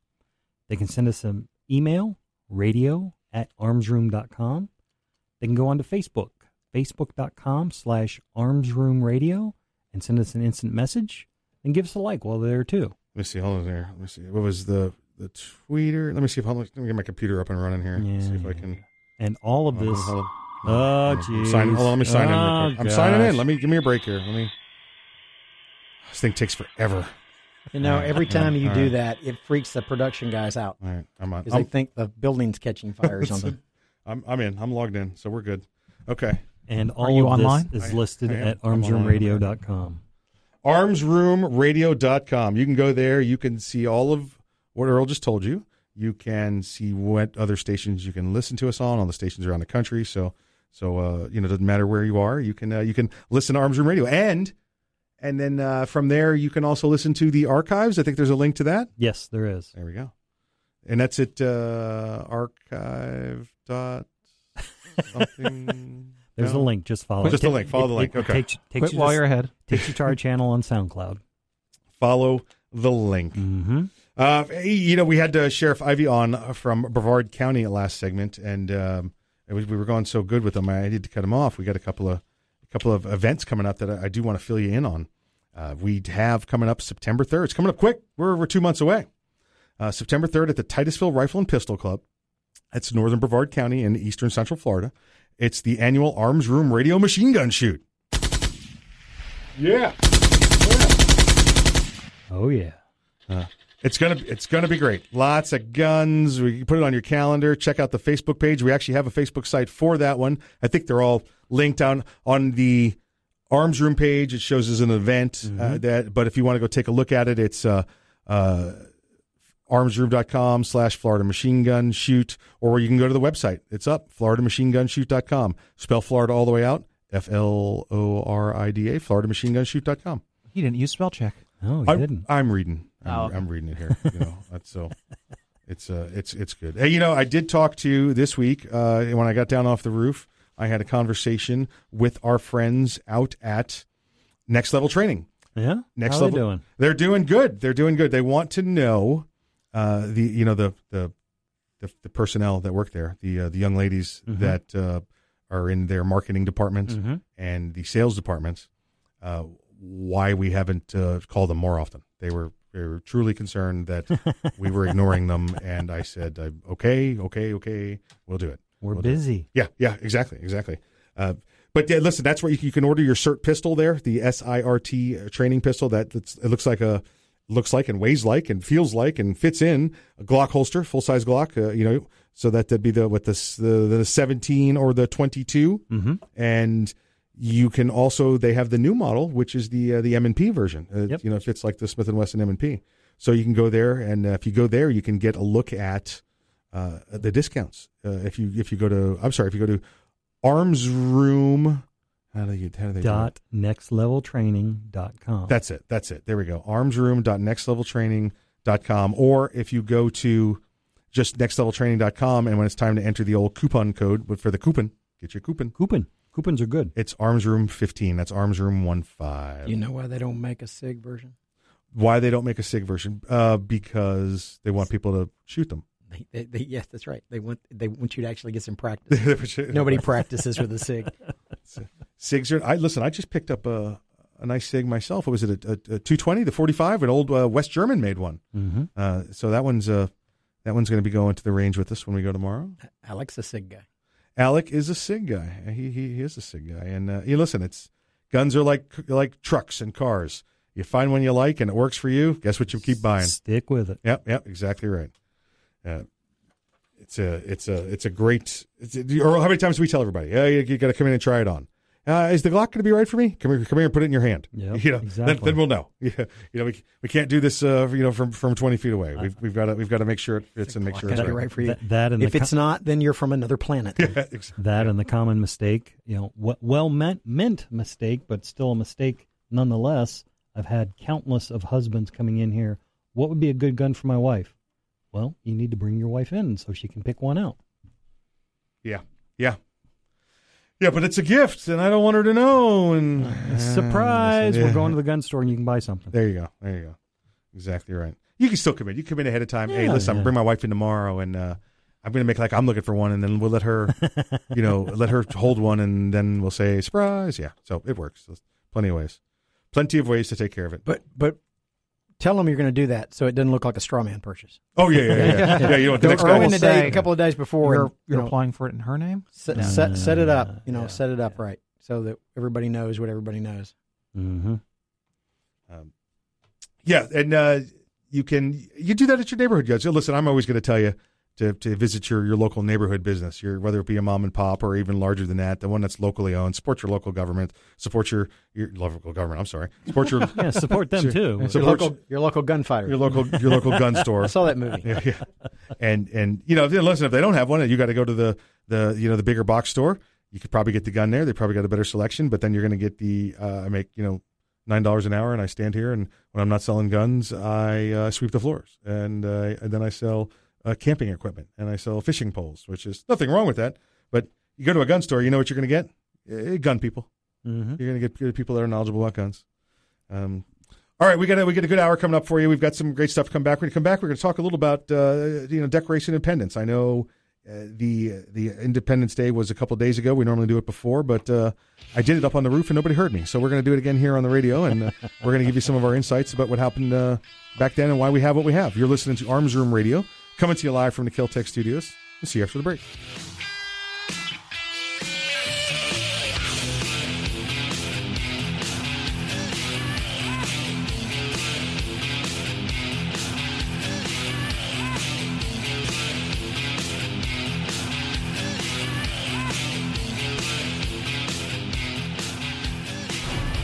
They can send us an email, radio at armsroom.com. They can go on to Facebook, facebook.com slash armsroomradio, and send us an instant message and give us a like while they're there too. Let me see. Hold on there. Let me see. What was the the tweeter? Let me see if hold on, let me get my computer up and running here. see if I can. And all of Hold on, this. hold on. Oh, I'm jeez. signing- hold on, let me sign in. Real Oh, quick. I'm signing in. Let me give me a break here. Let me. This thing takes forever. You know, every time right, you all do right. that, it freaks the production guys out. All right, I'm on. Because they think the building's catching fire or something. I'm I'm in. I'm logged in, so we're good. Okay. And Are all you of this online? is I- listed I am. at armsroomradio.com. armsroomradio.com. You can go there. You can see all of what Earl just told you. You can see what other stations you can listen to us on, all the stations around the country. So, so uh, you know, it doesn't matter where you are. You can uh, you can listen to Arms Room Radio, and and then uh, from there you can also listen to the archives. I think there's a link to that. Yes, there is. There we go, and that's at uh, archive dot something. There's No? a link. Just follow. Just it. a link. Follow the link. it Okay. Takes, takes Quit you while to- you're ahead. Takes you to our channel on SoundCloud. follow the link. Mm-hmm. Uh, you know, we had uh, Sheriff Ivey on from Brevard County last segment, and um, it was, we were going so good with him. I needed to cut him off. We got a couple of a couple of events coming up that I, I do want to fill you in on. Uh, we have coming up September third. It's coming up quick. We're we're two months away. Uh, September third at the Titusville Rifle and Pistol Club. That's Northern Brevard County in eastern Central Florida. It's the annual Arms Room Radio Machine Gun Shoot. Yeah. Oh yeah. Uh, it's gonna it's gonna be great. Lots of guns. We put it on your calendar. Check out the Facebook page. We actually have a Facebook site for that one. I think they're all linked down on the Arms Room page. It shows as an event uh, Mm-hmm. that. But if you want to go take a look at it, it's uh, uh, armsroom.com slash Florida Machine Gun Shoot, or you can go to the website. It's up, floridamachinegunshoot.com. Spell Florida all the way out, F L O R I D A, floridamachinegunshoot.com. He didn't use spell check. No, I, I'm reading. I'm, Oh, okay. I'm reading it here. You know, that's so it's uh, it's it's good. Hey, you know, I did talk to you this week uh, when I got down off the roof. I had a conversation with our friends out at Next Level Training. Yeah, Next How they level. doing? They're doing good. They're doing good. They want to know uh, the you know the the the, the personnel that work there, the uh, the young ladies Mhm. that uh, are in their marketing departments Mhm. and the sales departments. Uh, why we haven't uh, called them more often? They were they were truly concerned that we were ignoring them, and I said, uh, "Okay, okay, okay, we'll do it." We're We'll do it." busy. Yeah, yeah, exactly, exactly. Uh, but yeah, listen, that's where you, you can order your SIRT pistol there, the SIRT training pistol. That it looks like a looks like and weighs like and feels like and fits in a Glock holster, full size Glock. Uh, you know, so that that'd be the what the the, the 17 or the 22, mm-hmm. and you can also they have the new model, which is the uh, the M and P version. Uh, You know, it fits like the Smith and Wesson M and P. So you can go there, and uh, if you go there, you can get a look at uh, the discounts. Uh, if you if you go to I'm sorry, if you go to Arms Room, how do you how do they do? Dot nextleveltraining.com. That's it. That's it. There we go. Armsroom.nextleveltraining.com. Or if you go to just nextleveltraining.com and when it's time to enter the old coupon code but for the coupon, get your coupon. Coupon. Coupons are good. It's Arms Room 15. That's Armsroom 15. You know why they don't make a SIG version? Why they don't make a SIG version? Uh, because they want people to shoot them. They, they, they, yes, that's right. They want they want you to actually get some practice. Nobody practices with a SIG. SIGs are. I listen. I just picked up a a nice SIG myself. What was it? A, a, a 220, the 45, an old uh, West German made one. Mhm. Uh, so that one's uh, that one's going to be going to the range with us when we go tomorrow. Alex a SIG guy. Alec is a SIG guy. He he, he is a SIG guy. And uh, you listen, it's guns are like like trucks and cars. You find one you like and it works for you. Guess what you keep buying? Stick with it. Yep, yep, exactly right. Uh, it's a it's a it's a great. It's a, or how many times do we tell everybody? Yeah, you, you got to come in and try it on. Uh, is the Glock going to be right for me? Come here, come here, and put it in your hand. Yep, you know, then, exactly. then we'll know. Yeah, you know, we we can't do this. Uh, you know, from from twenty feet away. We've we've got to we've got to make sure it fits and make sure it's right. right for you. That- that and if the it's not, then you're from another planet. yeah, exactly. That and the common mistake, you know, w- well meant meant mistake, but still a mistake nonetheless. I've had countless of husbands coming in here. What would be a good gun for my wife? Well, you need to bring your wife in so she can pick one out. Yeah, yeah, yeah. But it's a gift, and I don't want her to know. And Surprise! Yeah. We're going to the gun store and you can buy something. There you go. There you go. Exactly right. You can still come in. You come in ahead of time. hey, Yeah, listen, I'm bring my wife in tomorrow, and uh, I'm going to make like I'm looking for one, and then we'll let her, you know, let her hold one, and then we'll say surprise. Yeah. So it works. There's plenty of ways. Plenty of ways to take care of it. But but tell them you're going to do that so it doesn't look like a straw man purchase. Oh, yeah, yeah, yeah. Yeah, you want the Go next go guy in will the day, say- a couple of days before. You're, and, you you're know, applying for it in her name. set, No, set, no, set it no, up. no, You know, yeah, set it up right so that everybody knows what everybody knows. Mm-hmm. Um, yeah, and uh, you can you do that at your neighborhood guys. Listen, I'm always going to tell you to, to visit your, your local neighborhood business, your whether it be a mom and pop or even larger than that, the one that's locally owned. Support your local government. Support your your local government. I'm sorry. Support your Yeah, support them too. Your Support local, your local gunfighter. your local your local gun store. I saw that movie. Yeah, yeah. And and you know, if- listen, if they don't have one, you got to go to the the you know the bigger box store. You could probably get the gun there. They probably got a better selection, but then you're going to get the uh, I make you know nine dollars an hour, and I stand here, and when I'm not selling guns, I uh, sweep the floors, and uh, and then I sell uh, camping equipment, and I sell fishing poles, which is nothing wrong with that. But you go to a gun store, you know what you're going to get? Eh, gun people. Mm-hmm. You're going to get people that are knowledgeable about guns. Um, all right, we got a, we got a good hour coming up for you. We've got some great stuff to come back. We're going to come back. We're going to talk a little about uh, you know Declaration of Independence. I know uh, the the Independence Day was a couple days ago. We normally do it before, but uh, I did it up on the roof and nobody heard me. So we're going to do it again here on the radio, and uh, we're going to give you some of our insights about what happened uh, back then and why we have what we have. You're listening to Arms Room Radio, Coming to you live from the Keltec Studios. We'll see you after the break.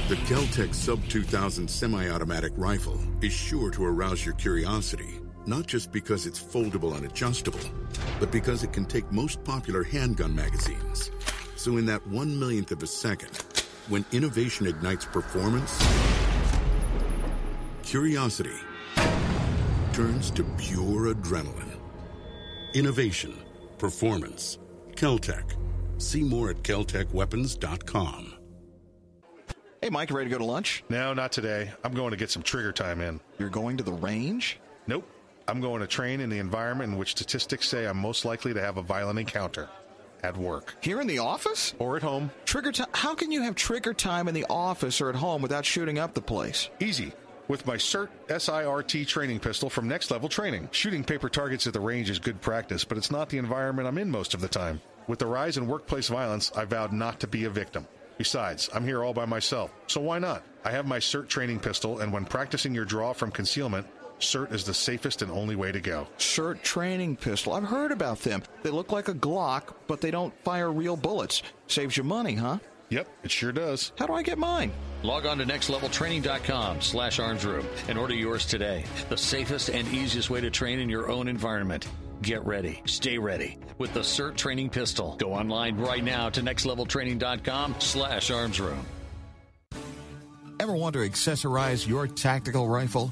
The Kel-Tec Sub 2000 semi automatic rifle is sure to arouse your curiosity not just because it's foldable and adjustable, but because it can take most popular handgun magazines. So in that one millionth of a second, when innovation ignites performance, curiosity turns to pure adrenaline. Innovation, performance, Keltec. See more at keltecweapons.com. Hey, Mike, ready to go to lunch? No, not today. I'm going to get some trigger time in. You're going to the range? Nope. I'm going to train in the environment in which statistics say I'm most likely to have a violent encounter. At work. Here in the office? Or at home. Trigger time? How can you have trigger time in the office or at home without shooting up the place? Easy. With my CERT SIRT training pistol from Next Level Training. Shooting paper targets at the range is good practice, but it's not the environment I'm in most of the time. With the rise in workplace violence, I vowed not to be a victim. Besides, I'm here all by myself, so why not? I have my SIRT training pistol, and when practicing your draw from concealment, SIRT is the safest and only way to go. SIRT training pistol. I've heard about them. They look like a Glock, but they don't fire real bullets. Saves you money, huh? Yep, it sure does. How do I get mine? Log on to nextleveltraining.com slash armsroom and order yours today. The safest and easiest way to train in your own environment. Get ready. Stay ready with the SIRT training pistol. Go online right now to nextleveltraining.com slash armsroom. Ever want to accessorize your tactical rifle?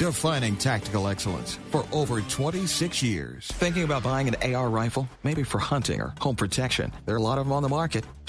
defining tactical excellence for over 26 years. Thinking about buying an AR rifle? Maybe for hunting or home protection. There are a lot of them on the market.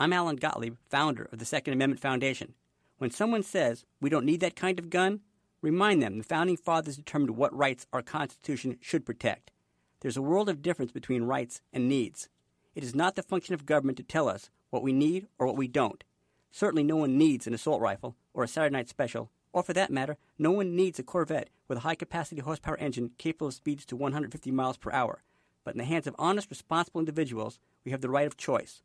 I'm Alan Gottlieb, founder of the Second Amendment Foundation. When someone says we don't need that kind of gun, remind them the Founding Fathers determined what rights our Constitution should protect. There's a world of difference between rights and needs. It is not the function of government to tell us what we need or what we don't. Certainly, no one needs an assault rifle or a Saturday night special, or for that matter, no one needs a Corvette with a high capacity horsepower engine capable of speeds to 150 miles per hour. But in the hands of honest, responsible individuals, we have the right of choice.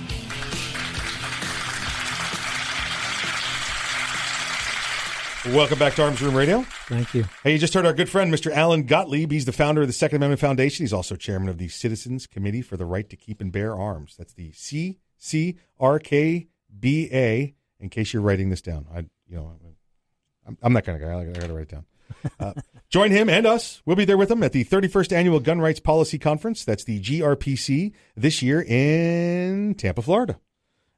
Welcome back to Arms Room Radio. Thank you. Hey, you just heard our good friend, Mr. Alan Gottlieb. He's the founder of the Second Amendment Foundation. He's also chairman of the Citizens Committee for the Right to Keep and Bear Arms. That's the CCRKBA. In case you're writing this down, I, you know, I'm, I'm that kind of guy. I got to write it down. Uh, join him and us. We'll be there with him at the 31st Annual Gun Rights Policy Conference. That's the GRPC this year in Tampa, Florida.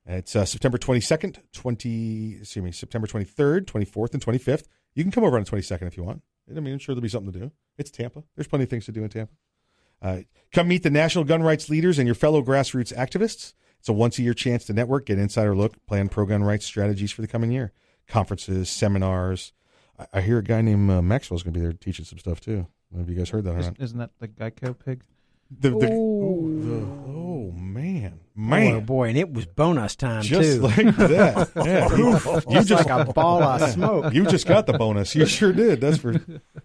It's uh, September 22nd, 20, excuse me, September 23rd, 24th, and 25th. You can come over on the 22nd if you want. I mean, I'm sure there'll be something to do. It's Tampa. There's plenty of things to do in Tampa. Uh, come meet the national gun rights leaders and your fellow grassroots activists. It's a once a year chance to network, get insider look, plan pro gun rights strategies for the coming year. Conferences, seminars. I, I hear a guy named uh, Maxwell's going to be there teaching some stuff too. Have you guys heard that or not? Isn't, isn't that the Geico pig? The, the, Oh. the- oh man, Oh man, man, oh, boy, and it was bonus time just too. like that. Yeah, Oof. you Just just like a ball of smoke. You just got the bonus. You sure did. That's for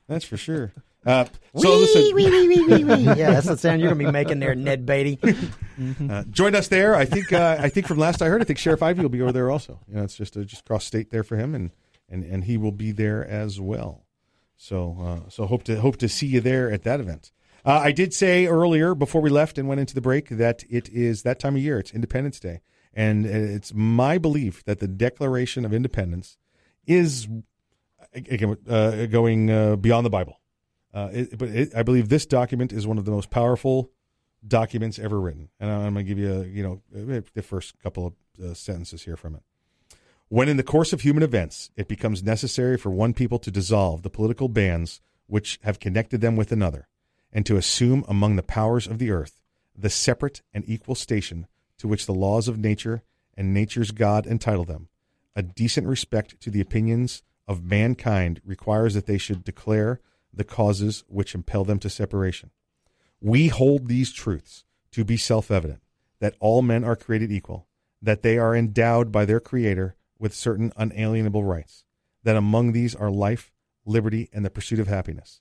that's for sure. Uh, so Wee, listen, wee, wee, wee, wee, wee. Yeah, that's the sound you're gonna be making there, Ned Beatty. Uh, join us there. I think. Uh, I think from last I heard, I think Sheriff Ivey will be over there also. You know, it's just uh, just cross state there for him, and and and he will be there as well. So uh, so hope to hope to see you there at that event. Uh, I did say earlier before we left and went into the break that it is that time of year. It's Independence Day, and it's my belief that the Declaration of Independence is again uh, going uh, beyond the Bible. Uh, it, but it, I believe this document is one of the most powerful documents ever written, and I'm going to give you, a, you know, the first couple of uh, sentences here from it. When in the course of human events it becomes necessary for one people to dissolve the political bands which have connected them with another, and to assume among the powers of the earth the separate and equal station to which the laws of nature and nature's God entitle them, a decent respect to the opinions of mankind requires that they should declare the causes which impel them to separation. We hold these truths to be self evident that all men are created equal, that they are endowed by their Creator with certain unalienable rights, that among these are life, liberty, and the pursuit of happiness,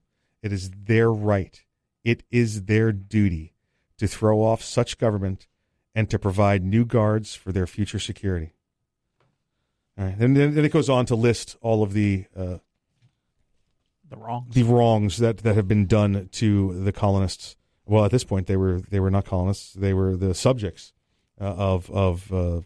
it is their right, it is their duty to throw off such government and to provide new guards for their future security. All right. And then, then it goes on to list all of the uh, The wrongs. the wrongs that, that have been done to the colonists. Well, at this point, they were they were not colonists; they were the subjects uh, of of uh,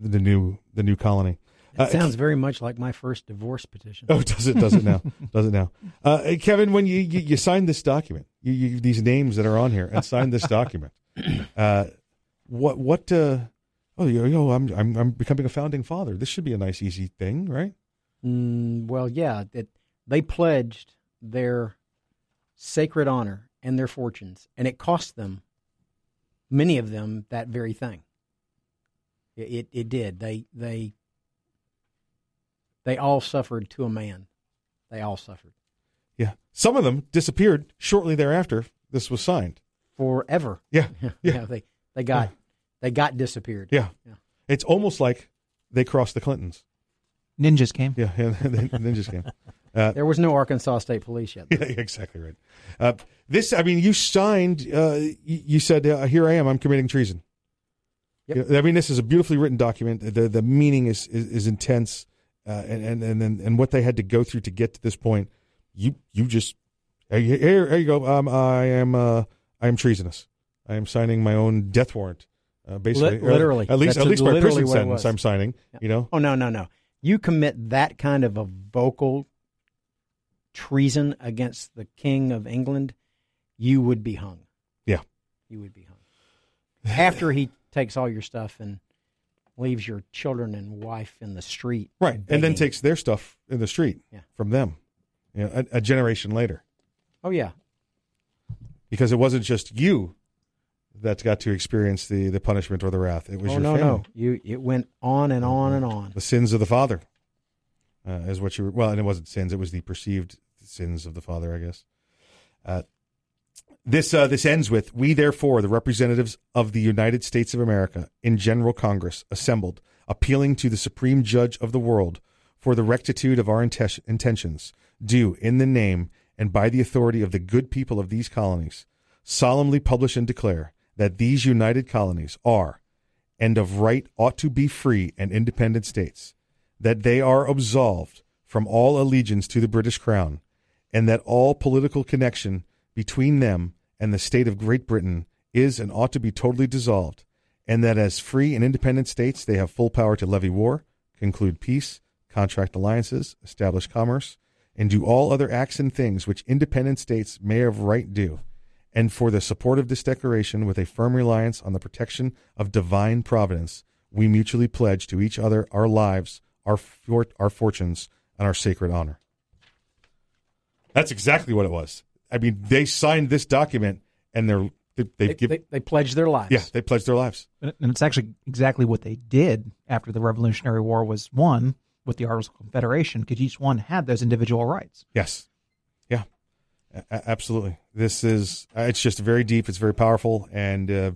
the new the new colony. It Uh, sounds very much like my first divorce petition. Oh, does it? Does it now? does it now? Uh, Kevin, when you, you you signed this document, you, you these names that are on here, and signed this document, uh, what what? Uh, oh, you know, I'm I'm I'm becoming a founding father. This should be a nice, easy thing, right? Mm, well, yeah, it, they pledged their sacred honor and their fortunes, and it cost them, many of them, that very thing. It it, it did. They they they all suffered to a man. They all suffered Yeah. Some of them disappeared shortly thereafter. This was signed. forever. Yeah. yeah. They they got they got disappeared. Yeah. Yeah. It's almost like they crossed the Clintons. Ninjas came. Yeah, yeah ninjas came. Uh, There was no Arkansas State Police yet. yeah, exactly right. Uh, this, I mean, you signed. Uh, you, you said, uh, "Here I am. I'm committing treason." Yep. I mean, this is a beautifully written document. The the meaning is is, is intense, uh, and and and then and what they had to go through to get to this point. You you just here here, here you go. Um, I am uh, I am treasonous. I am signing my own death warrant. Uh, basically, Lit- literally. at least That's at least my prison sentence. I'm signing. You know. Oh no no no! You commit that kind of a vocal treason against the King of England, you would be hung. Yeah. You would be hung after he takes all your stuff and leaves your children and wife in the street. Right, and then takes their stuff in the street Yeah. from them. You know, a, a generation later, Oh yeah, because it wasn't just you that's got to experience the the punishment or the wrath. It was oh your no, family. no, no. you it went on and on and on. The sins of the father, uh, is what you were. Well, and it wasn't sins; it was the perceived sins of the father, I guess. Uh, this uh, this ends with we therefore the representatives of the United States of America in General Congress assembled, appealing to the Supreme Judge of the world for the rectitude of our intentions, do in the name and by the authority of the good people of these colonies, solemnly publish and declare that these united colonies are and of right ought to be free and independent states, that they are absolved from all allegiance to the British Crown, and that all political connection between them and the state of Great Britain is and ought to be totally dissolved, and that as free and independent states they have full power to levy war, conclude peace, contract alliances, establish commerce, and do all other acts and things which independent states may of right do, and for the support of this declaration, with a firm reliance on the protection of divine providence, we mutually pledge to each other our lives, our our fortunes, and our sacred honor. That's exactly what it was. I mean, they signed this document, and they're they, they, They, give, they, they pledged their lives. yeah, they pledged their lives. And and it's actually exactly what they did after the Revolutionary War was won with the Articles of Confederation, because each one had those individual rights. Yes. Yeah. A- a- absolutely. This is, uh, it's just very deep. It's very powerful. And uh,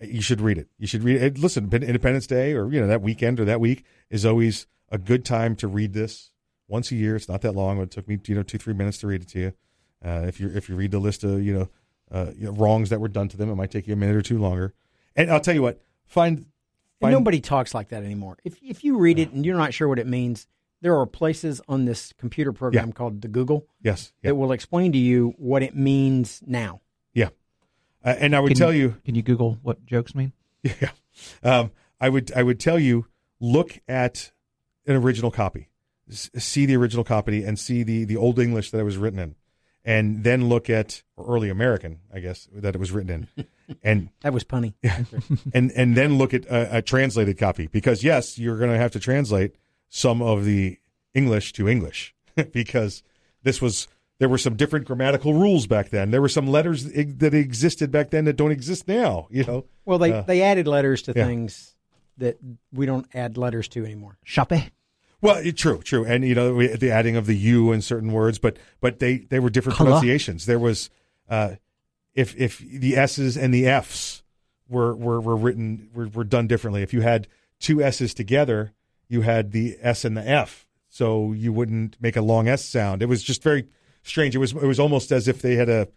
you should read it. You should read it. Listen, Independence Day or, you know, that weekend or that week is always a good time to read this once a year. It's not that long. It took me, you know, two, three minutes to read it to you. Uh, if you if you read the list of, you know, uh, you know, wrongs that were done to them, it might take you a minute or two longer. And I'll tell you what, find, find nobody talks like that anymore. If if you read it and you're not sure what it means, there are places on this computer program Yeah. called the Google Yes. that will explain to you what it means now. Yeah. Uh, and I would Can tell you, Can you Google what jokes mean? Yeah. Um, I would I would tell you look at an original copy. S- see the original copy and see the the old English that it was written in. And then look at early American, I guess, that it was written in. And That was punny. yeah. and and then look at a, a translated copy because yes, you're going to have to translate some of the English to English because this was there were some different grammatical rules back then. There were some letters that existed back then that don't exist now. You know. Well, they, Uh, they added letters to yeah. things that we don't add letters to anymore. Chape. Well, true, true, and you know the adding of the "u" in certain words, but but they they were different pronunciations. There was uh, if if the s's and the f's were were were written were, were done differently. If you had two s's together, you had the s and the f, so you wouldn't make a long s sound. It was just very strange. It was it was almost as if they had a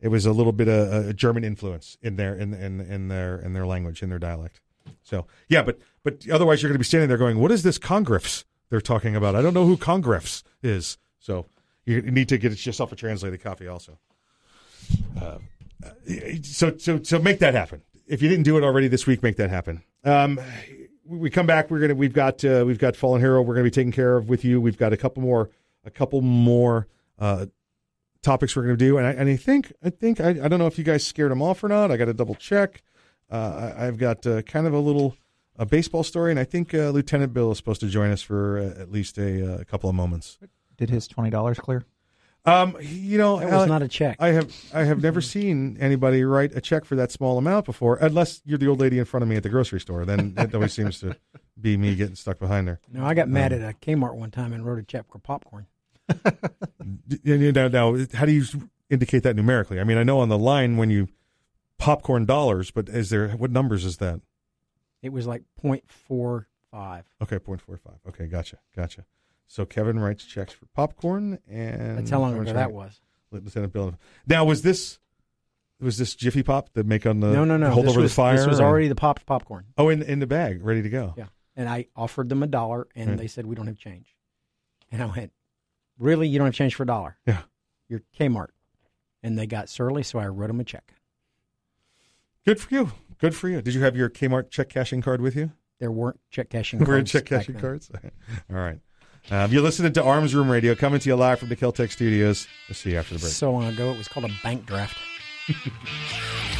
it was a little bit of a German influence in their in in in their in their language in their dialect. So yeah, but but otherwise you're going to be standing there going, "What is this Congress they're talking about? I don't know who Congress is." So you need to get yourself a translated copy also. Uh, so so so make that happen. If you didn't do it already this week, make that happen. Um, we come back. We're gonna we've got uh, we've got Fallen Hero. We're gonna be taking care of with you. We've got a couple more a couple more uh, topics we're gonna do, and I and I think I think I, I don't know if you guys scared them off or not. I got to double check. Uh, I, I've got uh, kind of a little a baseball story, and I think uh, Lieutenant Bill is supposed to join us for uh, at least a, uh, a couple of moments. Did his twenty dollars clear? Um, you know, That was Alec, not a check. I have I have never seen anybody write a check for that small amount before, unless you're the old lady in front of me at the grocery store. Then it always seems to be me getting stuck behind her. No, I got mad Um, at a Kmart one time and wrote a check for popcorn. D- and you know, now, how do you indicate that numerically? I mean, I know on the line when you popcorn dollars, but is there what numbers is that? It was like 0.45. Okay, 0.45. Okay, gotcha, gotcha. So Kevin writes checks for popcorn, and That's how long ago that was. Lieutenant Bill. Now, was this was this Jiffy Pop that make on the no, no, no. hold this over was, the fire? This was and- already the popped popcorn. oh in in the bag, ready to go. Yeah. And I offered them a dollar, and Right. they said, we don't have change. And I went, really? You don't have change for a dollar? Yeah. You're Kmart. And they got surly, so I wrote them a check. Good for you. Good for you. Did you have your Kmart check cashing card with you? There weren't check cashing cards check cashing cards. All right. Um, you're listening to Arms Room Radio, coming to you live from the Keltec Studios. We'll see you after the break. So long ago, it was called a bank draft.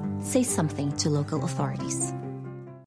say something to local authorities.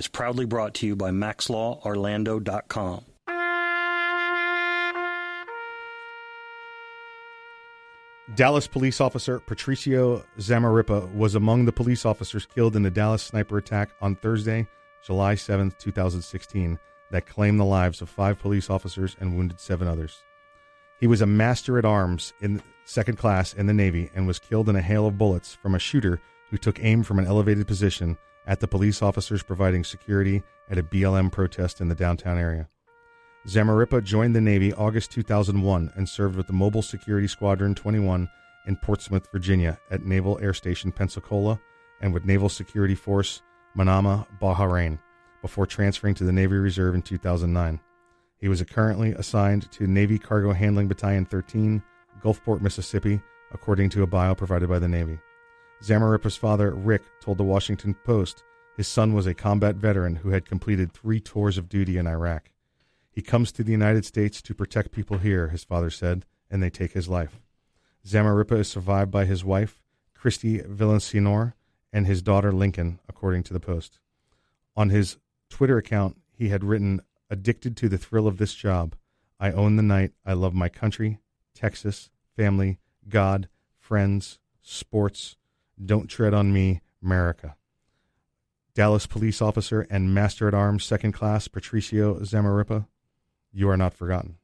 is proudly brought to you by MaxLawOrlando.com. Dallas police officer Patricio Zamarripa was among the police officers killed in the Dallas sniper attack on Thursday, July 7, 2016, that claimed the lives of five police officers and wounded seven others. He was a master at arms in second class in the Navy and was killed in a hail of bullets from a shooter who took aim from an elevated position at the police officers providing security at a BLM protest in the downtown area. Zamarripa joined the Navy August 2001 and served with the Mobile Security Squadron 21 in Portsmouth, Virginia, at Naval Air Station Pensacola, and with Naval Security Force Manama, Bahrain, before transferring to the Navy Reserve in 2009. He was currently assigned to Navy Cargo Handling Battalion 13, Gulfport, Mississippi, according to a bio provided by the Navy. Zamarripa's father, Rick, told the Washington Post his son was a combat veteran who had completed three tours of duty in Iraq. He comes to the United States to protect people here, his father said, and they take his life. Zamarripa is survived by his wife, Christy Villasenor, and his daughter, Lincoln, according to the Post. On his Twitter account, he had written, Addicted to the thrill of this job. I own the night. I love my country, Texas, family, God, friends, sports. Don't tread on me, America. Dallas police officer and master at arms, second class, Patricio Zamarripa, you are not forgotten.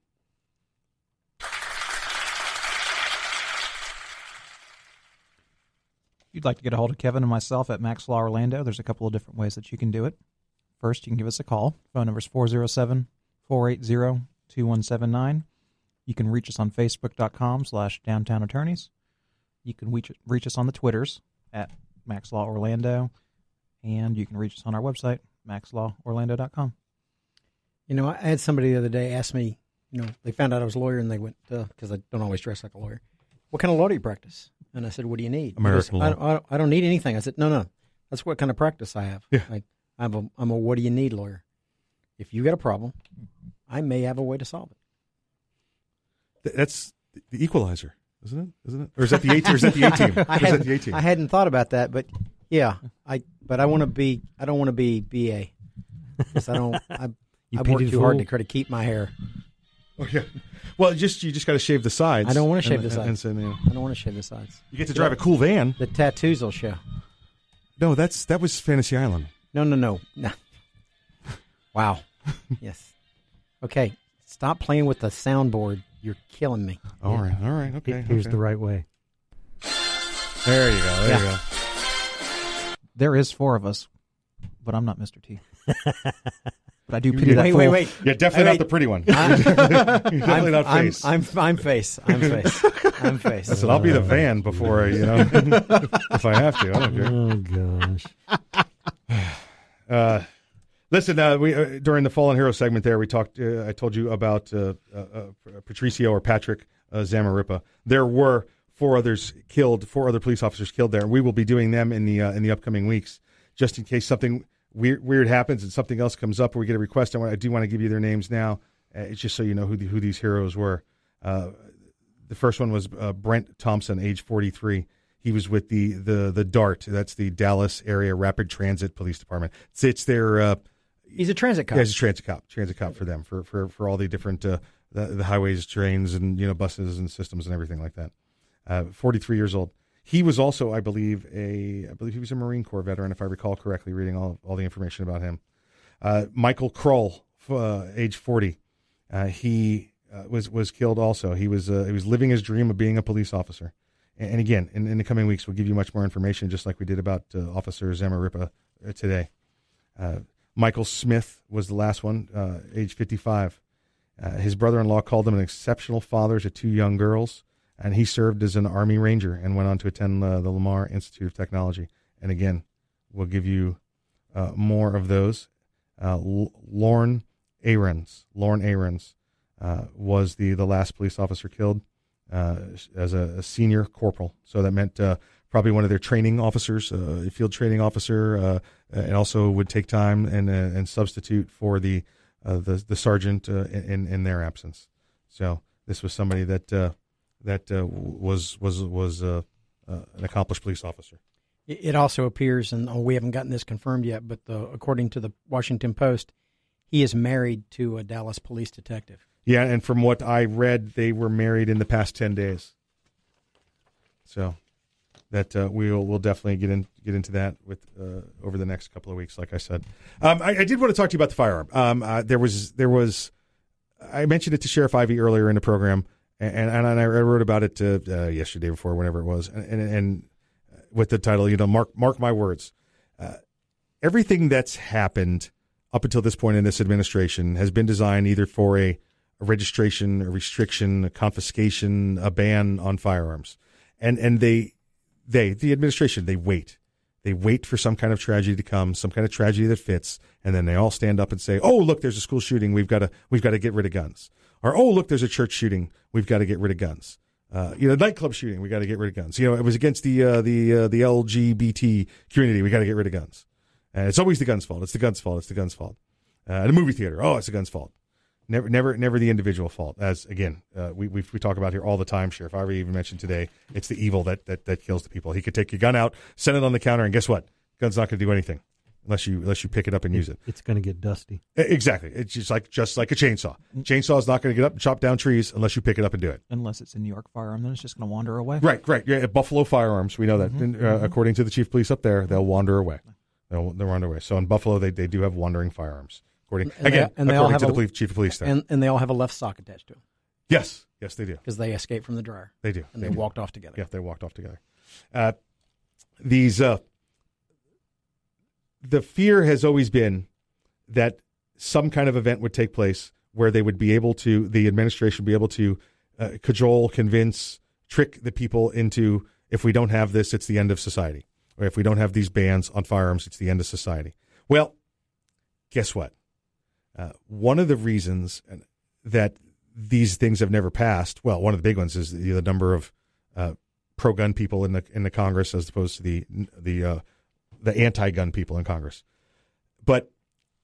You'd like to get a hold of Kevin and myself at Max Law Orlando, there's a couple of different ways that you can do it. First, you can give us a call. Phone number is 407 480 2179. You can reach us on Facebook.com slash downtown attorneys. You can reach, reach us on the Twitters at Max Law Orlando. And you can reach us on our website, maxlaworlando.com. You know, I had somebody the other day ask me, you know, they found out I was a lawyer and they went, uh, because I don't always dress like a lawyer, what kind of law do you practice? And I said, what do you need? American goes, law. I, don't, I, don't, I don't need anything. I said, no, no, that's what kind of practice I have. Yeah. I, I'm a, I'm a what do you need lawyer. If you got a problem, I may have a way to solve it. That's the equalizer, isn't it? Isn't it? Or is that the A team? Or is that the A team? I, is that hadn't, the A team? I hadn't thought about that, but yeah, I but I want to be. I don't want to be BA. 'Cause I don't. I, You I've worked pity too hard to try to keep my hair. Oh yeah. Well, just you just got to shave the sides. I don't want to shave and- the and- sides. and, you know, I don't want to shave the sides. You get to drive a cool van. The tattoos will show. No, that's that was Fantasy Island. No, no, no, no. Wow. yes. Okay. Stop playing with the soundboard. You're killing me. All right, all right, okay. Here's okay. the right way. There you go. There Yeah. you go. There is four of us, but I'm not Mr. T. but I do pity you- that Wait, fool. wait, wait. Yeah, definitely Wait, not the pretty one. I'm- You're definitely I'm, not I'm, face. I'm, I'm face. I'm face. I'm face. I said I'll be the van before I, you know, if I have to. I don't care. Oh gosh. Uh, listen, uh, we uh, during the Fallen Hero segment there, we talked. Uh, I told you about uh, uh, uh, Patricio or Patrick Zamarripa. There were four others killed, four other police officers killed there. We will be doing them in the in the upcoming weeks, just in case something weird weird happens and something else comes up or we get a request. I, want, I do want to give you their names now. It's just so you know who the, who these heroes were. The first one was Brent Thompson, age 43. He was with the the the DART. That's the Dallas Area Rapid Transit Police Department. It's, it's their uh, He's a transit cop. yeah, he's a transit cop. Transit cop for them for for, for all the different uh, the, the highways, trains, and you know buses and systems and everything like that. Uh, 43 years old. He was also, I believe, a I believe he was a Marine Corps veteran, if I recall correctly, reading all all the information about him. Uh, Michael Kroll, uh, age 40. Uh, he uh, was was killed also. He was he was living his dream of being a police officer. And, and again, in, in the coming weeks, we'll give you much more information, just like we did about Officer Zamarripa uh, today. Michael Smith was the last one, uh, age 55. Uh, his brother-in-law called him an exceptional father to two young girls, and he served as an Army Ranger and went on to attend uh, the Lamar Institute of Technology. And again, we'll give you uh, more of those. Uh, L- Lorne Ahrens, Lorne Ahrens, uh, was the the last police officer killed uh, as a, a senior corporal. So that meant probably one of their training officers, uh, a field training officer, uh, and also would take time and uh, and substitute for the uh, the the sergeant uh, in in their absence. So this was somebody that uh, that uh, was was was uh, uh, an accomplished police officer. It also appears, and oh, we haven't gotten this confirmed yet, but the, according to the Washington Post, he is married to a Dallas police detective. Yeah, and from what I read, they were married in the past ten days. So that uh, we'll we'll definitely get in get into that with uh, over the next couple of weeks. Like I said, um, I, I did want to talk to you about the firearm. Um, uh, there was there was I mentioned it to Sheriff Ivey earlier in the program. and and, I wrote about it uh, uh, yesterday before, whenever it was, and, and, and with the title, you know, mark mark my words. Uh, everything that's happened up until this point in this administration has been designed either for a, a registration, a restriction, a confiscation, a ban on firearms, and and they they the administration they wait. They wait for some kind of tragedy to come, some kind of tragedy that fits, and then they all stand up and say, "Oh, look, there's a school shooting. We've got to we've got to get rid of guns." Or, "Oh, look, there's a church shooting. We've got to get rid of guns." Uh, you know, nightclub shooting. We got to get rid of guns. You know, it was against the uh, the uh, the LGBT community. We got to get rid of guns. And it's always the gun's fault. It's the gun's fault. It's the gun's fault. Uh, the movie theater. Oh, it's the gun's fault. Never, never, never the individual fault. As again, uh, we, we we talk about here all the time. Sheriff I even mentioned today, it's the evil that, that that kills the people. He could take your gun out, set it on the counter, and guess what? Gun's not going to do anything unless you unless you pick it up and use it. It's going to get dusty. Exactly. It's just like just like a chainsaw. Chainsaw is not going to get up and chop down trees unless you pick it up and do it. Unless it's a New York firearm, then it's just going to wander away. Right, right. Yeah, Buffalo firearms, we know that. Mhm, And, uh, mhm. According to the chief police up there, they'll wander away. They'll they'll wander away. So in Buffalo, they they do have wandering firearms. According And they- again, and they all according have to the a- police, chief of police there. And, and they all have a left sock attached to them. yes, yes, they do. Because they escaped from the dryer. They do. And they, do. walked off together. Yeah, they walked off together. Uh, these uh, the fear has always been that some kind of event would take place where they would be able to the administration would be able to uh, cajole, convince, trick the people into if we don't have this, it's the end of society, or if we don't have these bans on firearms, it's the end of society. Well, guess what? Uh, one of the reasons that these things have never passed, well, one of the big ones is the, the number of uh, pro-gun people in the in the Congress as opposed to the the uh, the anti-gun people in Congress. But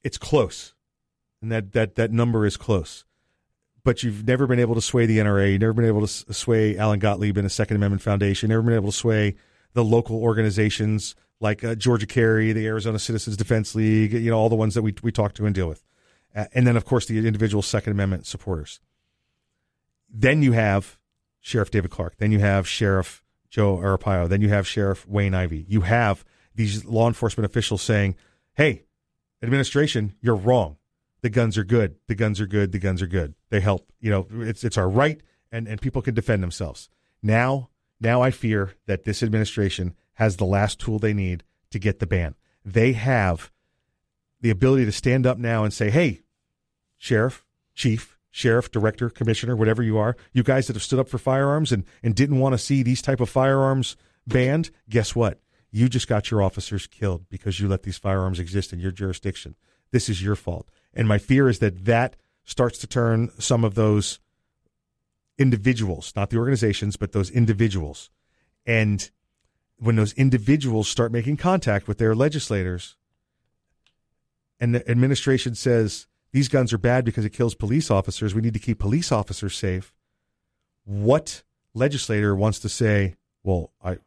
it's close, and that that that number is close. But you've never been able to sway the NRA. You've never been able to sway Alan Gottlieb in the Second Amendment Foundation. Never been able to sway the local organizations like uh, Georgia Carry, the Arizona Citizens Defense League. You know all the ones that we we talk to and deal with, Uh, and then of course the individual Second Amendment supporters. Then you have Sheriff David Clarke. Then you have Sheriff Joe Arpaio. Then you have Sheriff Wayne Ivey. You have these law enforcement officials saying, "Hey, administration, you're wrong. The guns are good. The guns are good. The guns are good. They help. You know, it's it's our right, and and people can defend themselves." Now, now I fear that this administration has the last tool they need to get the ban. They have the ability to stand up now and say, "Hey, sheriff, chief, sheriff, director, commissioner, whatever you are, you guys that have stood up for firearms and, and didn't want to see these type of firearms banned, guess what? You just got your officers killed because you let these firearms exist in your jurisdiction. This is your fault. And my fear is that that starts to turn some of those individuals, not the organizations, but those individuals. And when those individuals start making contact with their legislators, and the administration says these guns are bad because it kills police officers, we need to keep police officers safe. What legislator wants to say, well, I,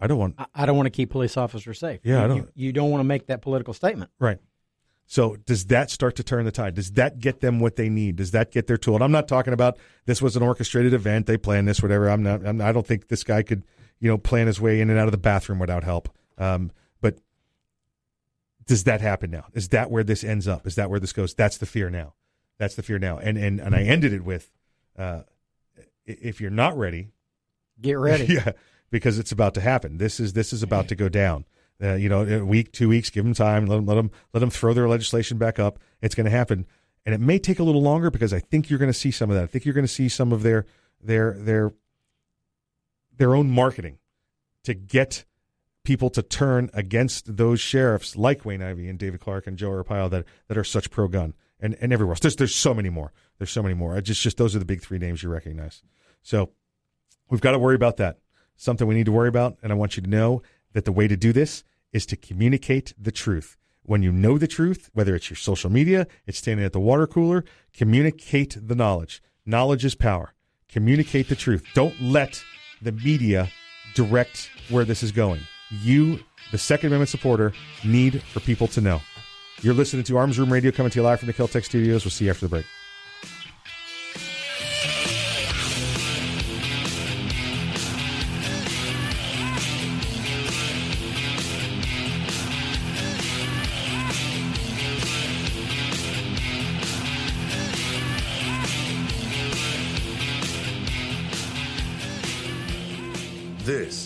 I don't want, I, I don't want to keep police officers safe. Yeah, you, I don't- You, you don't want to make that political statement. Right. So does that start to turn the tide? Does that get them what they need? Does that get their tool? And I'm not talking about this was an orchestrated event. They planned this, whatever. I'm not. I'm, I don't think this guy could, you know, plan his way in and out of the bathroom without help. Um, does that happen now? Is that where this ends up? Is that where this goes? That's the fear now. That's the fear now. And and and I ended it with, uh, if you're not ready, Get ready. yeah, because it's about to happen. This is this is about to go down. Uh, you know, a week, two weeks, give them time. Let them let them let them throw their legislation back up. It's going to happen, and it may take a little longer because I think you're going to see some of that. I think you're going to see some of their their their their own marketing to get people to turn against those sheriffs like Wayne Ivey and David Clarke and Joe Arpaio that that are such pro gun and and everywhere else. There's there's so many more. There's so many more. I just just those are the big three names you recognize. So we've got to worry about that. Something we need to worry about, and I want you to know that the way to do this is to communicate the truth. When you know the truth, whether it's your social media, it's standing at the water cooler, communicate the knowledge. Knowledge is power. Communicate the truth. Don't let the media direct where this is going. You, the Second Amendment supporter, need for people to know. You're listening to Arms Room Radio coming to you live from the Keltec studios. We'll see you after the break.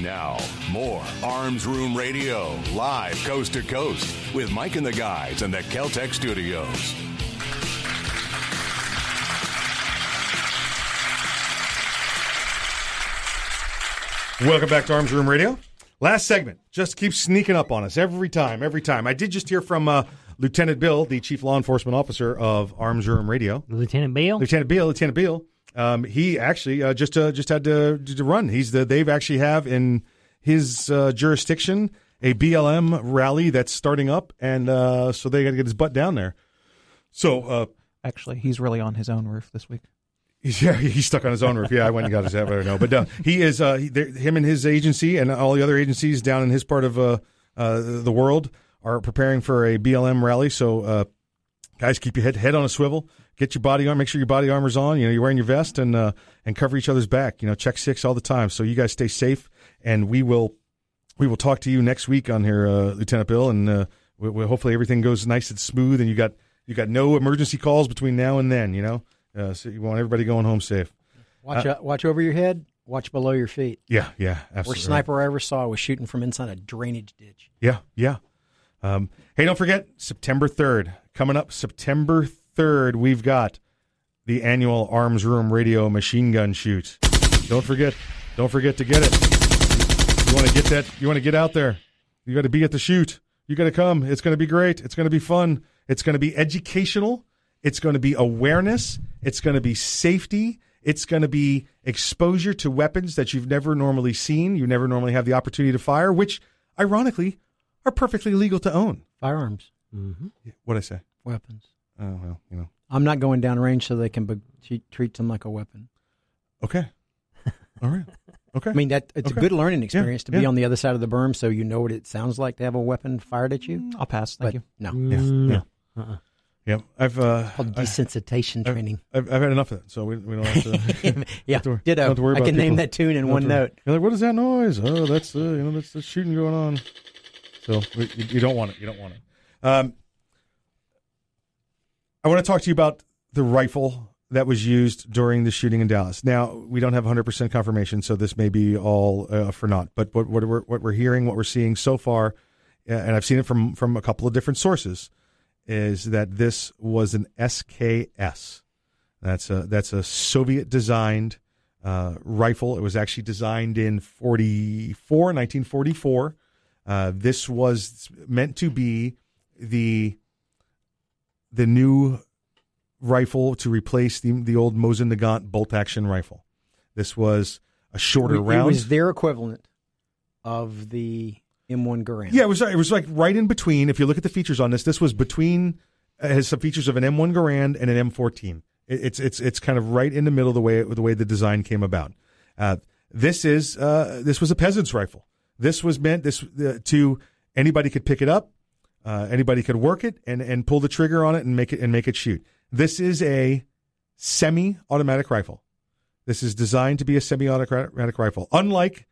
Now, more Arms Room Radio, live coast to coast, with Mike and the guys in the Keltec studios. Welcome back to Arms Room Radio. Last segment just keeps sneaking up on us every time, every time. I did just hear from uh, Lieutenant Bill, the Chief Law Enforcement Officer of Arms Room Radio. Lieutenant Bill. Lieutenant Bill. Lieutenant Bill. Um, he actually uh, just uh, just had to, to run. He's the they've actually have in his uh, jurisdiction a BLM rally that's starting up, and uh, so they got to get his butt down there. So uh, actually, he's really on his own roof this week. Yeah, he's stuck on his own roof. Yeah, I went and got his head. I don't know, but uh, he is. Uh, he, him and his agency and all the other agencies down in his part of uh, uh, the world are preparing for a BLM rally. So, uh, guys, keep your head head on a swivel. Get your body on. Make sure your body armor's on. You know, you're wearing your vest and uh, and cover each other's back. You know, check six all the time. So you guys stay safe, and we will we will talk to you next week on here, uh, Lieutenant Bill, and uh, we, we, hopefully everything goes nice and smooth, and you got you got no emergency calls between now and then. You know. Uh, so you want everybody going home safe. Watch uh, watch over your head. Watch below your feet. Yeah, yeah, absolutely. Worst sniper I ever saw was shooting from inside a drainage ditch. Yeah, yeah. Um, hey, don't forget September third coming up. September third, we've got the annual Arms Room Radio Machine Gun Shoot. Don't forget, don't forget to get it. You want to get that? You want to get out there? You got to be at the shoot. You got to come. It's going to be great. It's going to be fun. It's going to be educational It's going to be awareness. It's going to be safety. It's going to be exposure to weapons that you've never normally seen. You never normally have the opportunity to fire, which, ironically, are perfectly legal to own. Firearms. Mm-hmm. What I say? Weapons. Oh well, you know. I'm not going down range so they can be, treat- treat them like a weapon. Okay. All right. Okay. I mean, that it's Okay. a good learning Yeah, experience to be yeah. on the other side of the berm, so you know what it sounds like to have a weapon fired at you. I'll pass. Thank But you. No, Yeah. no. Yeah. Uh-uh. Yeah. I've uh, Called desensitization I've- training. I've, I've had enough of that, so we, we don't have to. Yeah, have to- ditto. have to worry I about can name that tune in don't one to- note. You're like, what is that noise? Oh, that's uh, you know that's the shooting going on. So you, don't want it. You don't want it. Um, I want to talk to you about the rifle that was used during the shooting in Dallas. Now we don't have 100% confirmation, so this may be all uh, for naught. But what, what we're what we're hearing, what we're seeing so far, uh, and I've seen it from from a couple of different sources, is that this was an SKS. That's a that's a Soviet designed uh, rifle. It was actually designed in 44, 1944. Uh, this was meant to be the the new rifle to replace the the old Mosin Nagant bolt action rifle. This was a shorter It round. It was their equivalent of the M1 Garand. Yeah, it was. It was like right in between. If you look at the features on this, this was between. Has some features of an M1 Garand and an M14. It, it's it's it's kind of right in the middle of the way the way the design came about. Uh, this is uh, this was a peasant's rifle. This was meant this uh, to anybody could pick it up, uh, anybody could work it and and pull the trigger on it and make it and make it shoot. This is a semi-automatic rifle. This is designed to be a semi-automatic rifle, unlike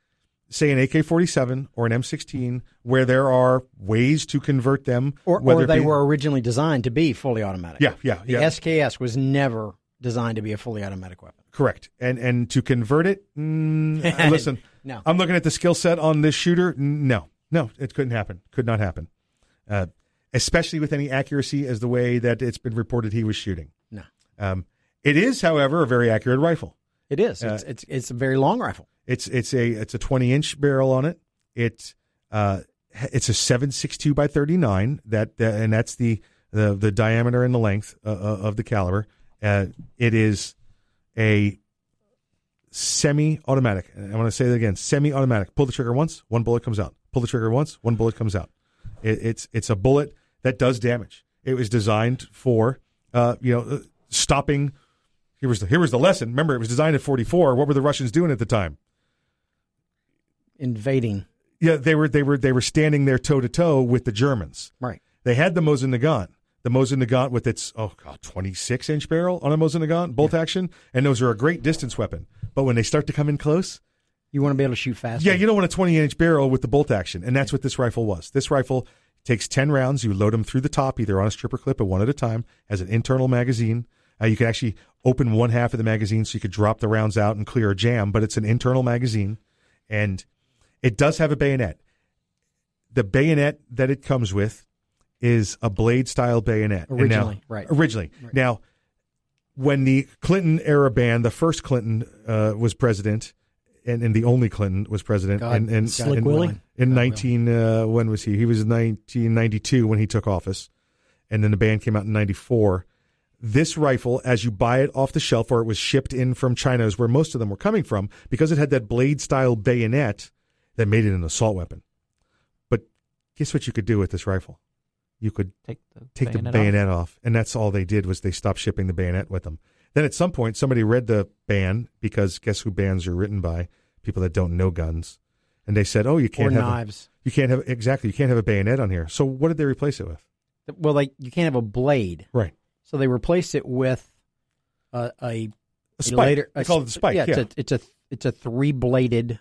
say an AK-47 or an M16, where there are ways to convert them. Or, or they be- were originally designed to be fully automatic. Yeah, yeah, The yeah. SKS was never designed to be a fully automatic weapon. Correct. And and to convert it, mm, listen, No. I'm looking at the skill set on this shooter. No, no, it couldn't happen. Could not happen. Uh, especially with any accuracy as the way that it's been reported he was shooting. No. Um, it is, however, a very accurate rifle. It is. Uh, It's, it's it's a very long rifle. It's it's a it's a 20 inch barrel on it. It uh, it's a 762 by 39 that uh, and that's the, the the diameter and the length uh, uh, of the caliber. Uh, it is a semi-automatic. I want to say that again. Semi-automatic. Pull the trigger once, one bullet comes out. Pull the trigger once, one bullet comes out. It, it's it's a bullet that does damage. It was designed for uh, you know uh, stopping. Here was the here was the lesson. Remember, it was designed at 44. What were the Russians doing at the time? Invading. Yeah, they were they were they were standing there toe to toe with the Germans. Right. They had the Mosin Nagant, the Mosin Nagant with its oh god, 26 inch barrel on a Mosin Nagant bolt action, and those are a great distance weapon. But when they start to come in close, You want to be able to shoot fast. yeah, you don't want a 20 inch barrel with the bolt action, and that's what this rifle was. This rifle takes 10 rounds. You load them through the top, either on a stripper clip or one at a time. Has an internal magazine. Uh, you can actually open one half of the magazine so you could drop the rounds out and clear a jam, but it's an internal magazine, and it does have a bayonet. The bayonet that it comes with is a blade style bayonet. And now- Originally, right. Originally. Now, when the Clinton era ban, the first Clinton uh, was president, and, and the only Clinton was president, God, and, and Slick in, Willie? in nineteen uh, when was he? He was in nineteen ninety two when he took office, and then the ban came out in ninety four. This rifle, as you buy it off the shelf, or it was shipped in from China, is where most of them were coming from, because it had that blade style bayonet that made it an assault weapon. But guess what you could do with this rifle? You could Take the take the bayonet bayonet off. and that's all they did was they stopped shipping the bayonet with them. Then at some point, somebody read the ban because guess who bans are written by people that don't know guns, and they said, "Oh, you can't Or have a- knives. you can't have exactly. You can't have a bayonet on here." So what did they replace it with? Well, like you can't have a blade. Right. So they replaced it with a a, A spike. later. They call it the spike, Yeah, yeah. It's, a, it's a it's a three bladed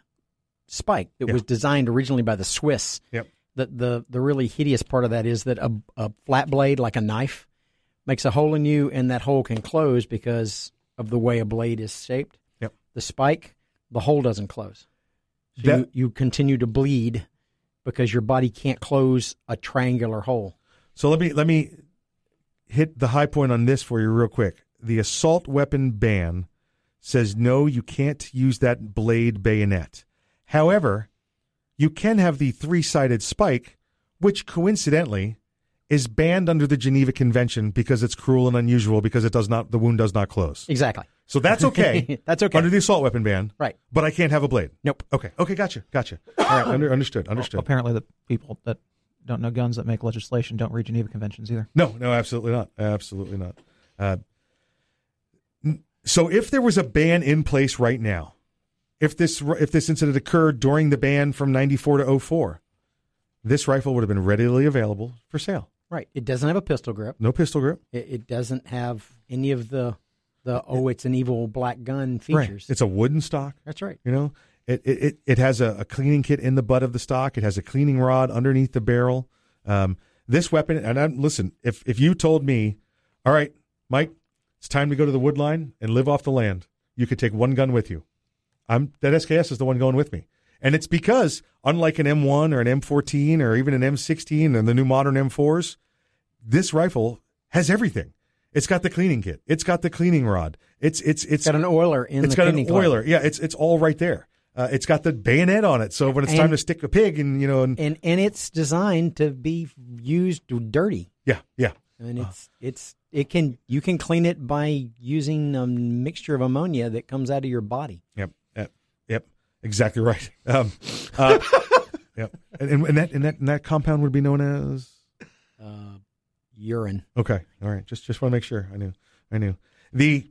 spike that Yeah. was designed originally by the Swiss. Yep. The the the really hideous part of that is that a a flat blade like a knife makes a hole in you, and that hole can close because of the way a blade is shaped. Yep. The spike, the hole doesn't close. So That- you, you continue to bleed because your body can't close a triangular hole. So let me let me hit the high point on this for you real quick. The assault weapon ban says no, you can't use that blade bayonet. However, you can have the three-sided spike, which coincidentally is banned under the Geneva Convention because it's cruel and unusual because it does not the wound does not close. Exactly. So that's okay. That's okay. under the assault weapon ban. Right. But I can't have a blade. Nope. Okay. Okay. Gotcha. Gotcha. All right. Under, understood. Understood. Apparently, the people that don't know guns that make legislation don't read Geneva Conventions either. No, no, absolutely not. Absolutely not. Uh, so if there was a ban in place right now, if this if this incident occurred during the ban from 94 to 04, this rifle would have been readily available for sale. Right. It doesn't have a pistol grip. No pistol grip. It, it doesn't have any of the the oh, it's an evil black gun Right. features. It's a wooden stock. That's right. You know, it it, it, has a, a cleaning kit in the butt of the stock. It has a cleaning rod underneath the barrel. Um, this weapon, and I'm, listen, if if you told me, all right, Mike, it's time to go to the wood line and live off the land, you could take one gun with you. I'm that SKS is the one going with me, and it's because unlike an M1 or an M14 or even an M16 and the new modern M4s, this rifle has everything. It's got the cleaning kit. It's got the cleaning rod. It's it's it's got an oiler in It's the got an oiler. Yeah, it's it's all right there. Uh, it's got the bayonet on it, so when it's And- time to stick a pig, and you know, and, and and it's designed to be used dirty. yeah, yeah, And it's it's it can you can clean it by using a mixture of ammonia that comes out of your body. Yep, exactly right. Um, uh, yep, and, and, and that and that and that compound would be known as Uh, urine. okay. All right, just just want to make sure. I knew, I knew the.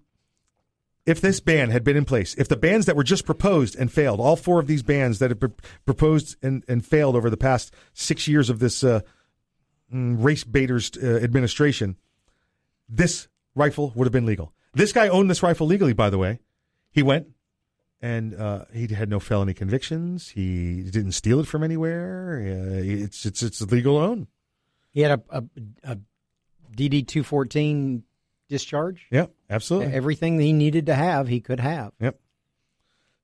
If this ban had been in place, if the bans that were just proposed and failed, all four of these bans that have been proposed and, and failed over the past six years of this uh, mm, race baiters uh, administration, this rifle would have been legal. This guy owned this rifle legally, by the way. He went and uh, he had no felony convictions. He didn't steal it from anywhere. Uh, it's it's it's legal own. He had a a, a DD two fourteen discharge. Yep, absolutely. Everything he needed to have, he could have. Yep.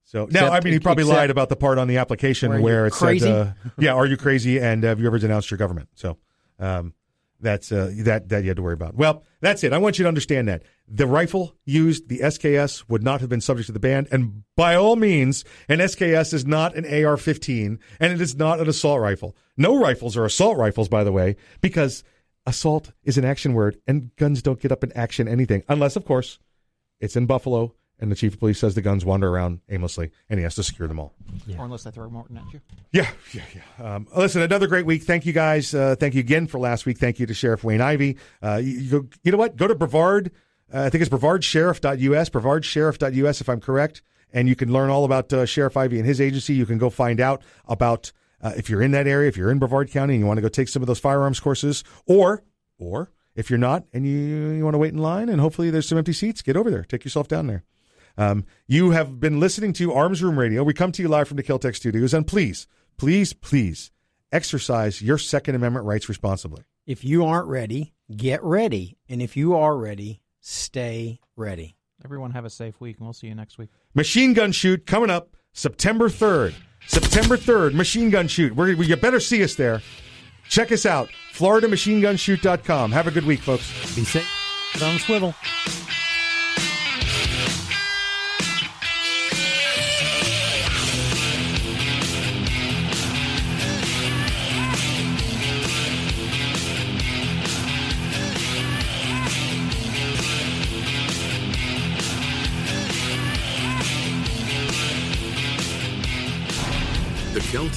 So now, I mean, he probably except- lied about the part on the application Where where, it crazy? said, uh, "Yeah, are you crazy?" And have you ever denounced your government? So um, that's uh, that that you had to worry about. Well, that's it. I want you to understand that the rifle used, the SKS, would not have been subject to the ban, and by all means, an SKS is not an AR-15, and it is not an assault rifle. No rifles are assault rifles, by the way, because assault is an action word, and guns don't get up in action anything unless, of course, it's in Buffalo, and the chief of police says the guns wander around aimlessly, and he has to secure them all. Or unless they throw Morton at you. Yeah, yeah, yeah. Um, listen, another great week. Thank you guys. Uh, thank you again for last week. Thank you to Sheriff Wayne Ivey. Uh, you, you, go, you know what? Go to Brevard. Uh, I think it's brevardsheriff.us, brevardsheriff.us, if I'm correct. And you can learn all about uh, Sheriff Ivey and his agency. You can go find out about uh, if you're in that area, if you're in Brevard County and you want to go take some of those firearms courses, or or if you're not and you, you want to wait in line and hopefully there's some empty seats, get over there. Take yourself down there. Um, you have been listening to Arms Room Radio. We come to you live from the Keltec studios, and please, please, please exercise your Second Amendment rights responsibly. If you aren't ready, get ready, and if you are ready, stay ready. Everyone have a safe week, and we'll see you next week. Machine gun shoot coming up September 3rd. September 3rd, machine gun shoot. We're, you better see us there. Check us out, FloridaMachineGunShoot.com. Have a good week, folks. Be safe. Put on swivel.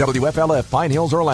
WFLF Pine Hills, Orlando.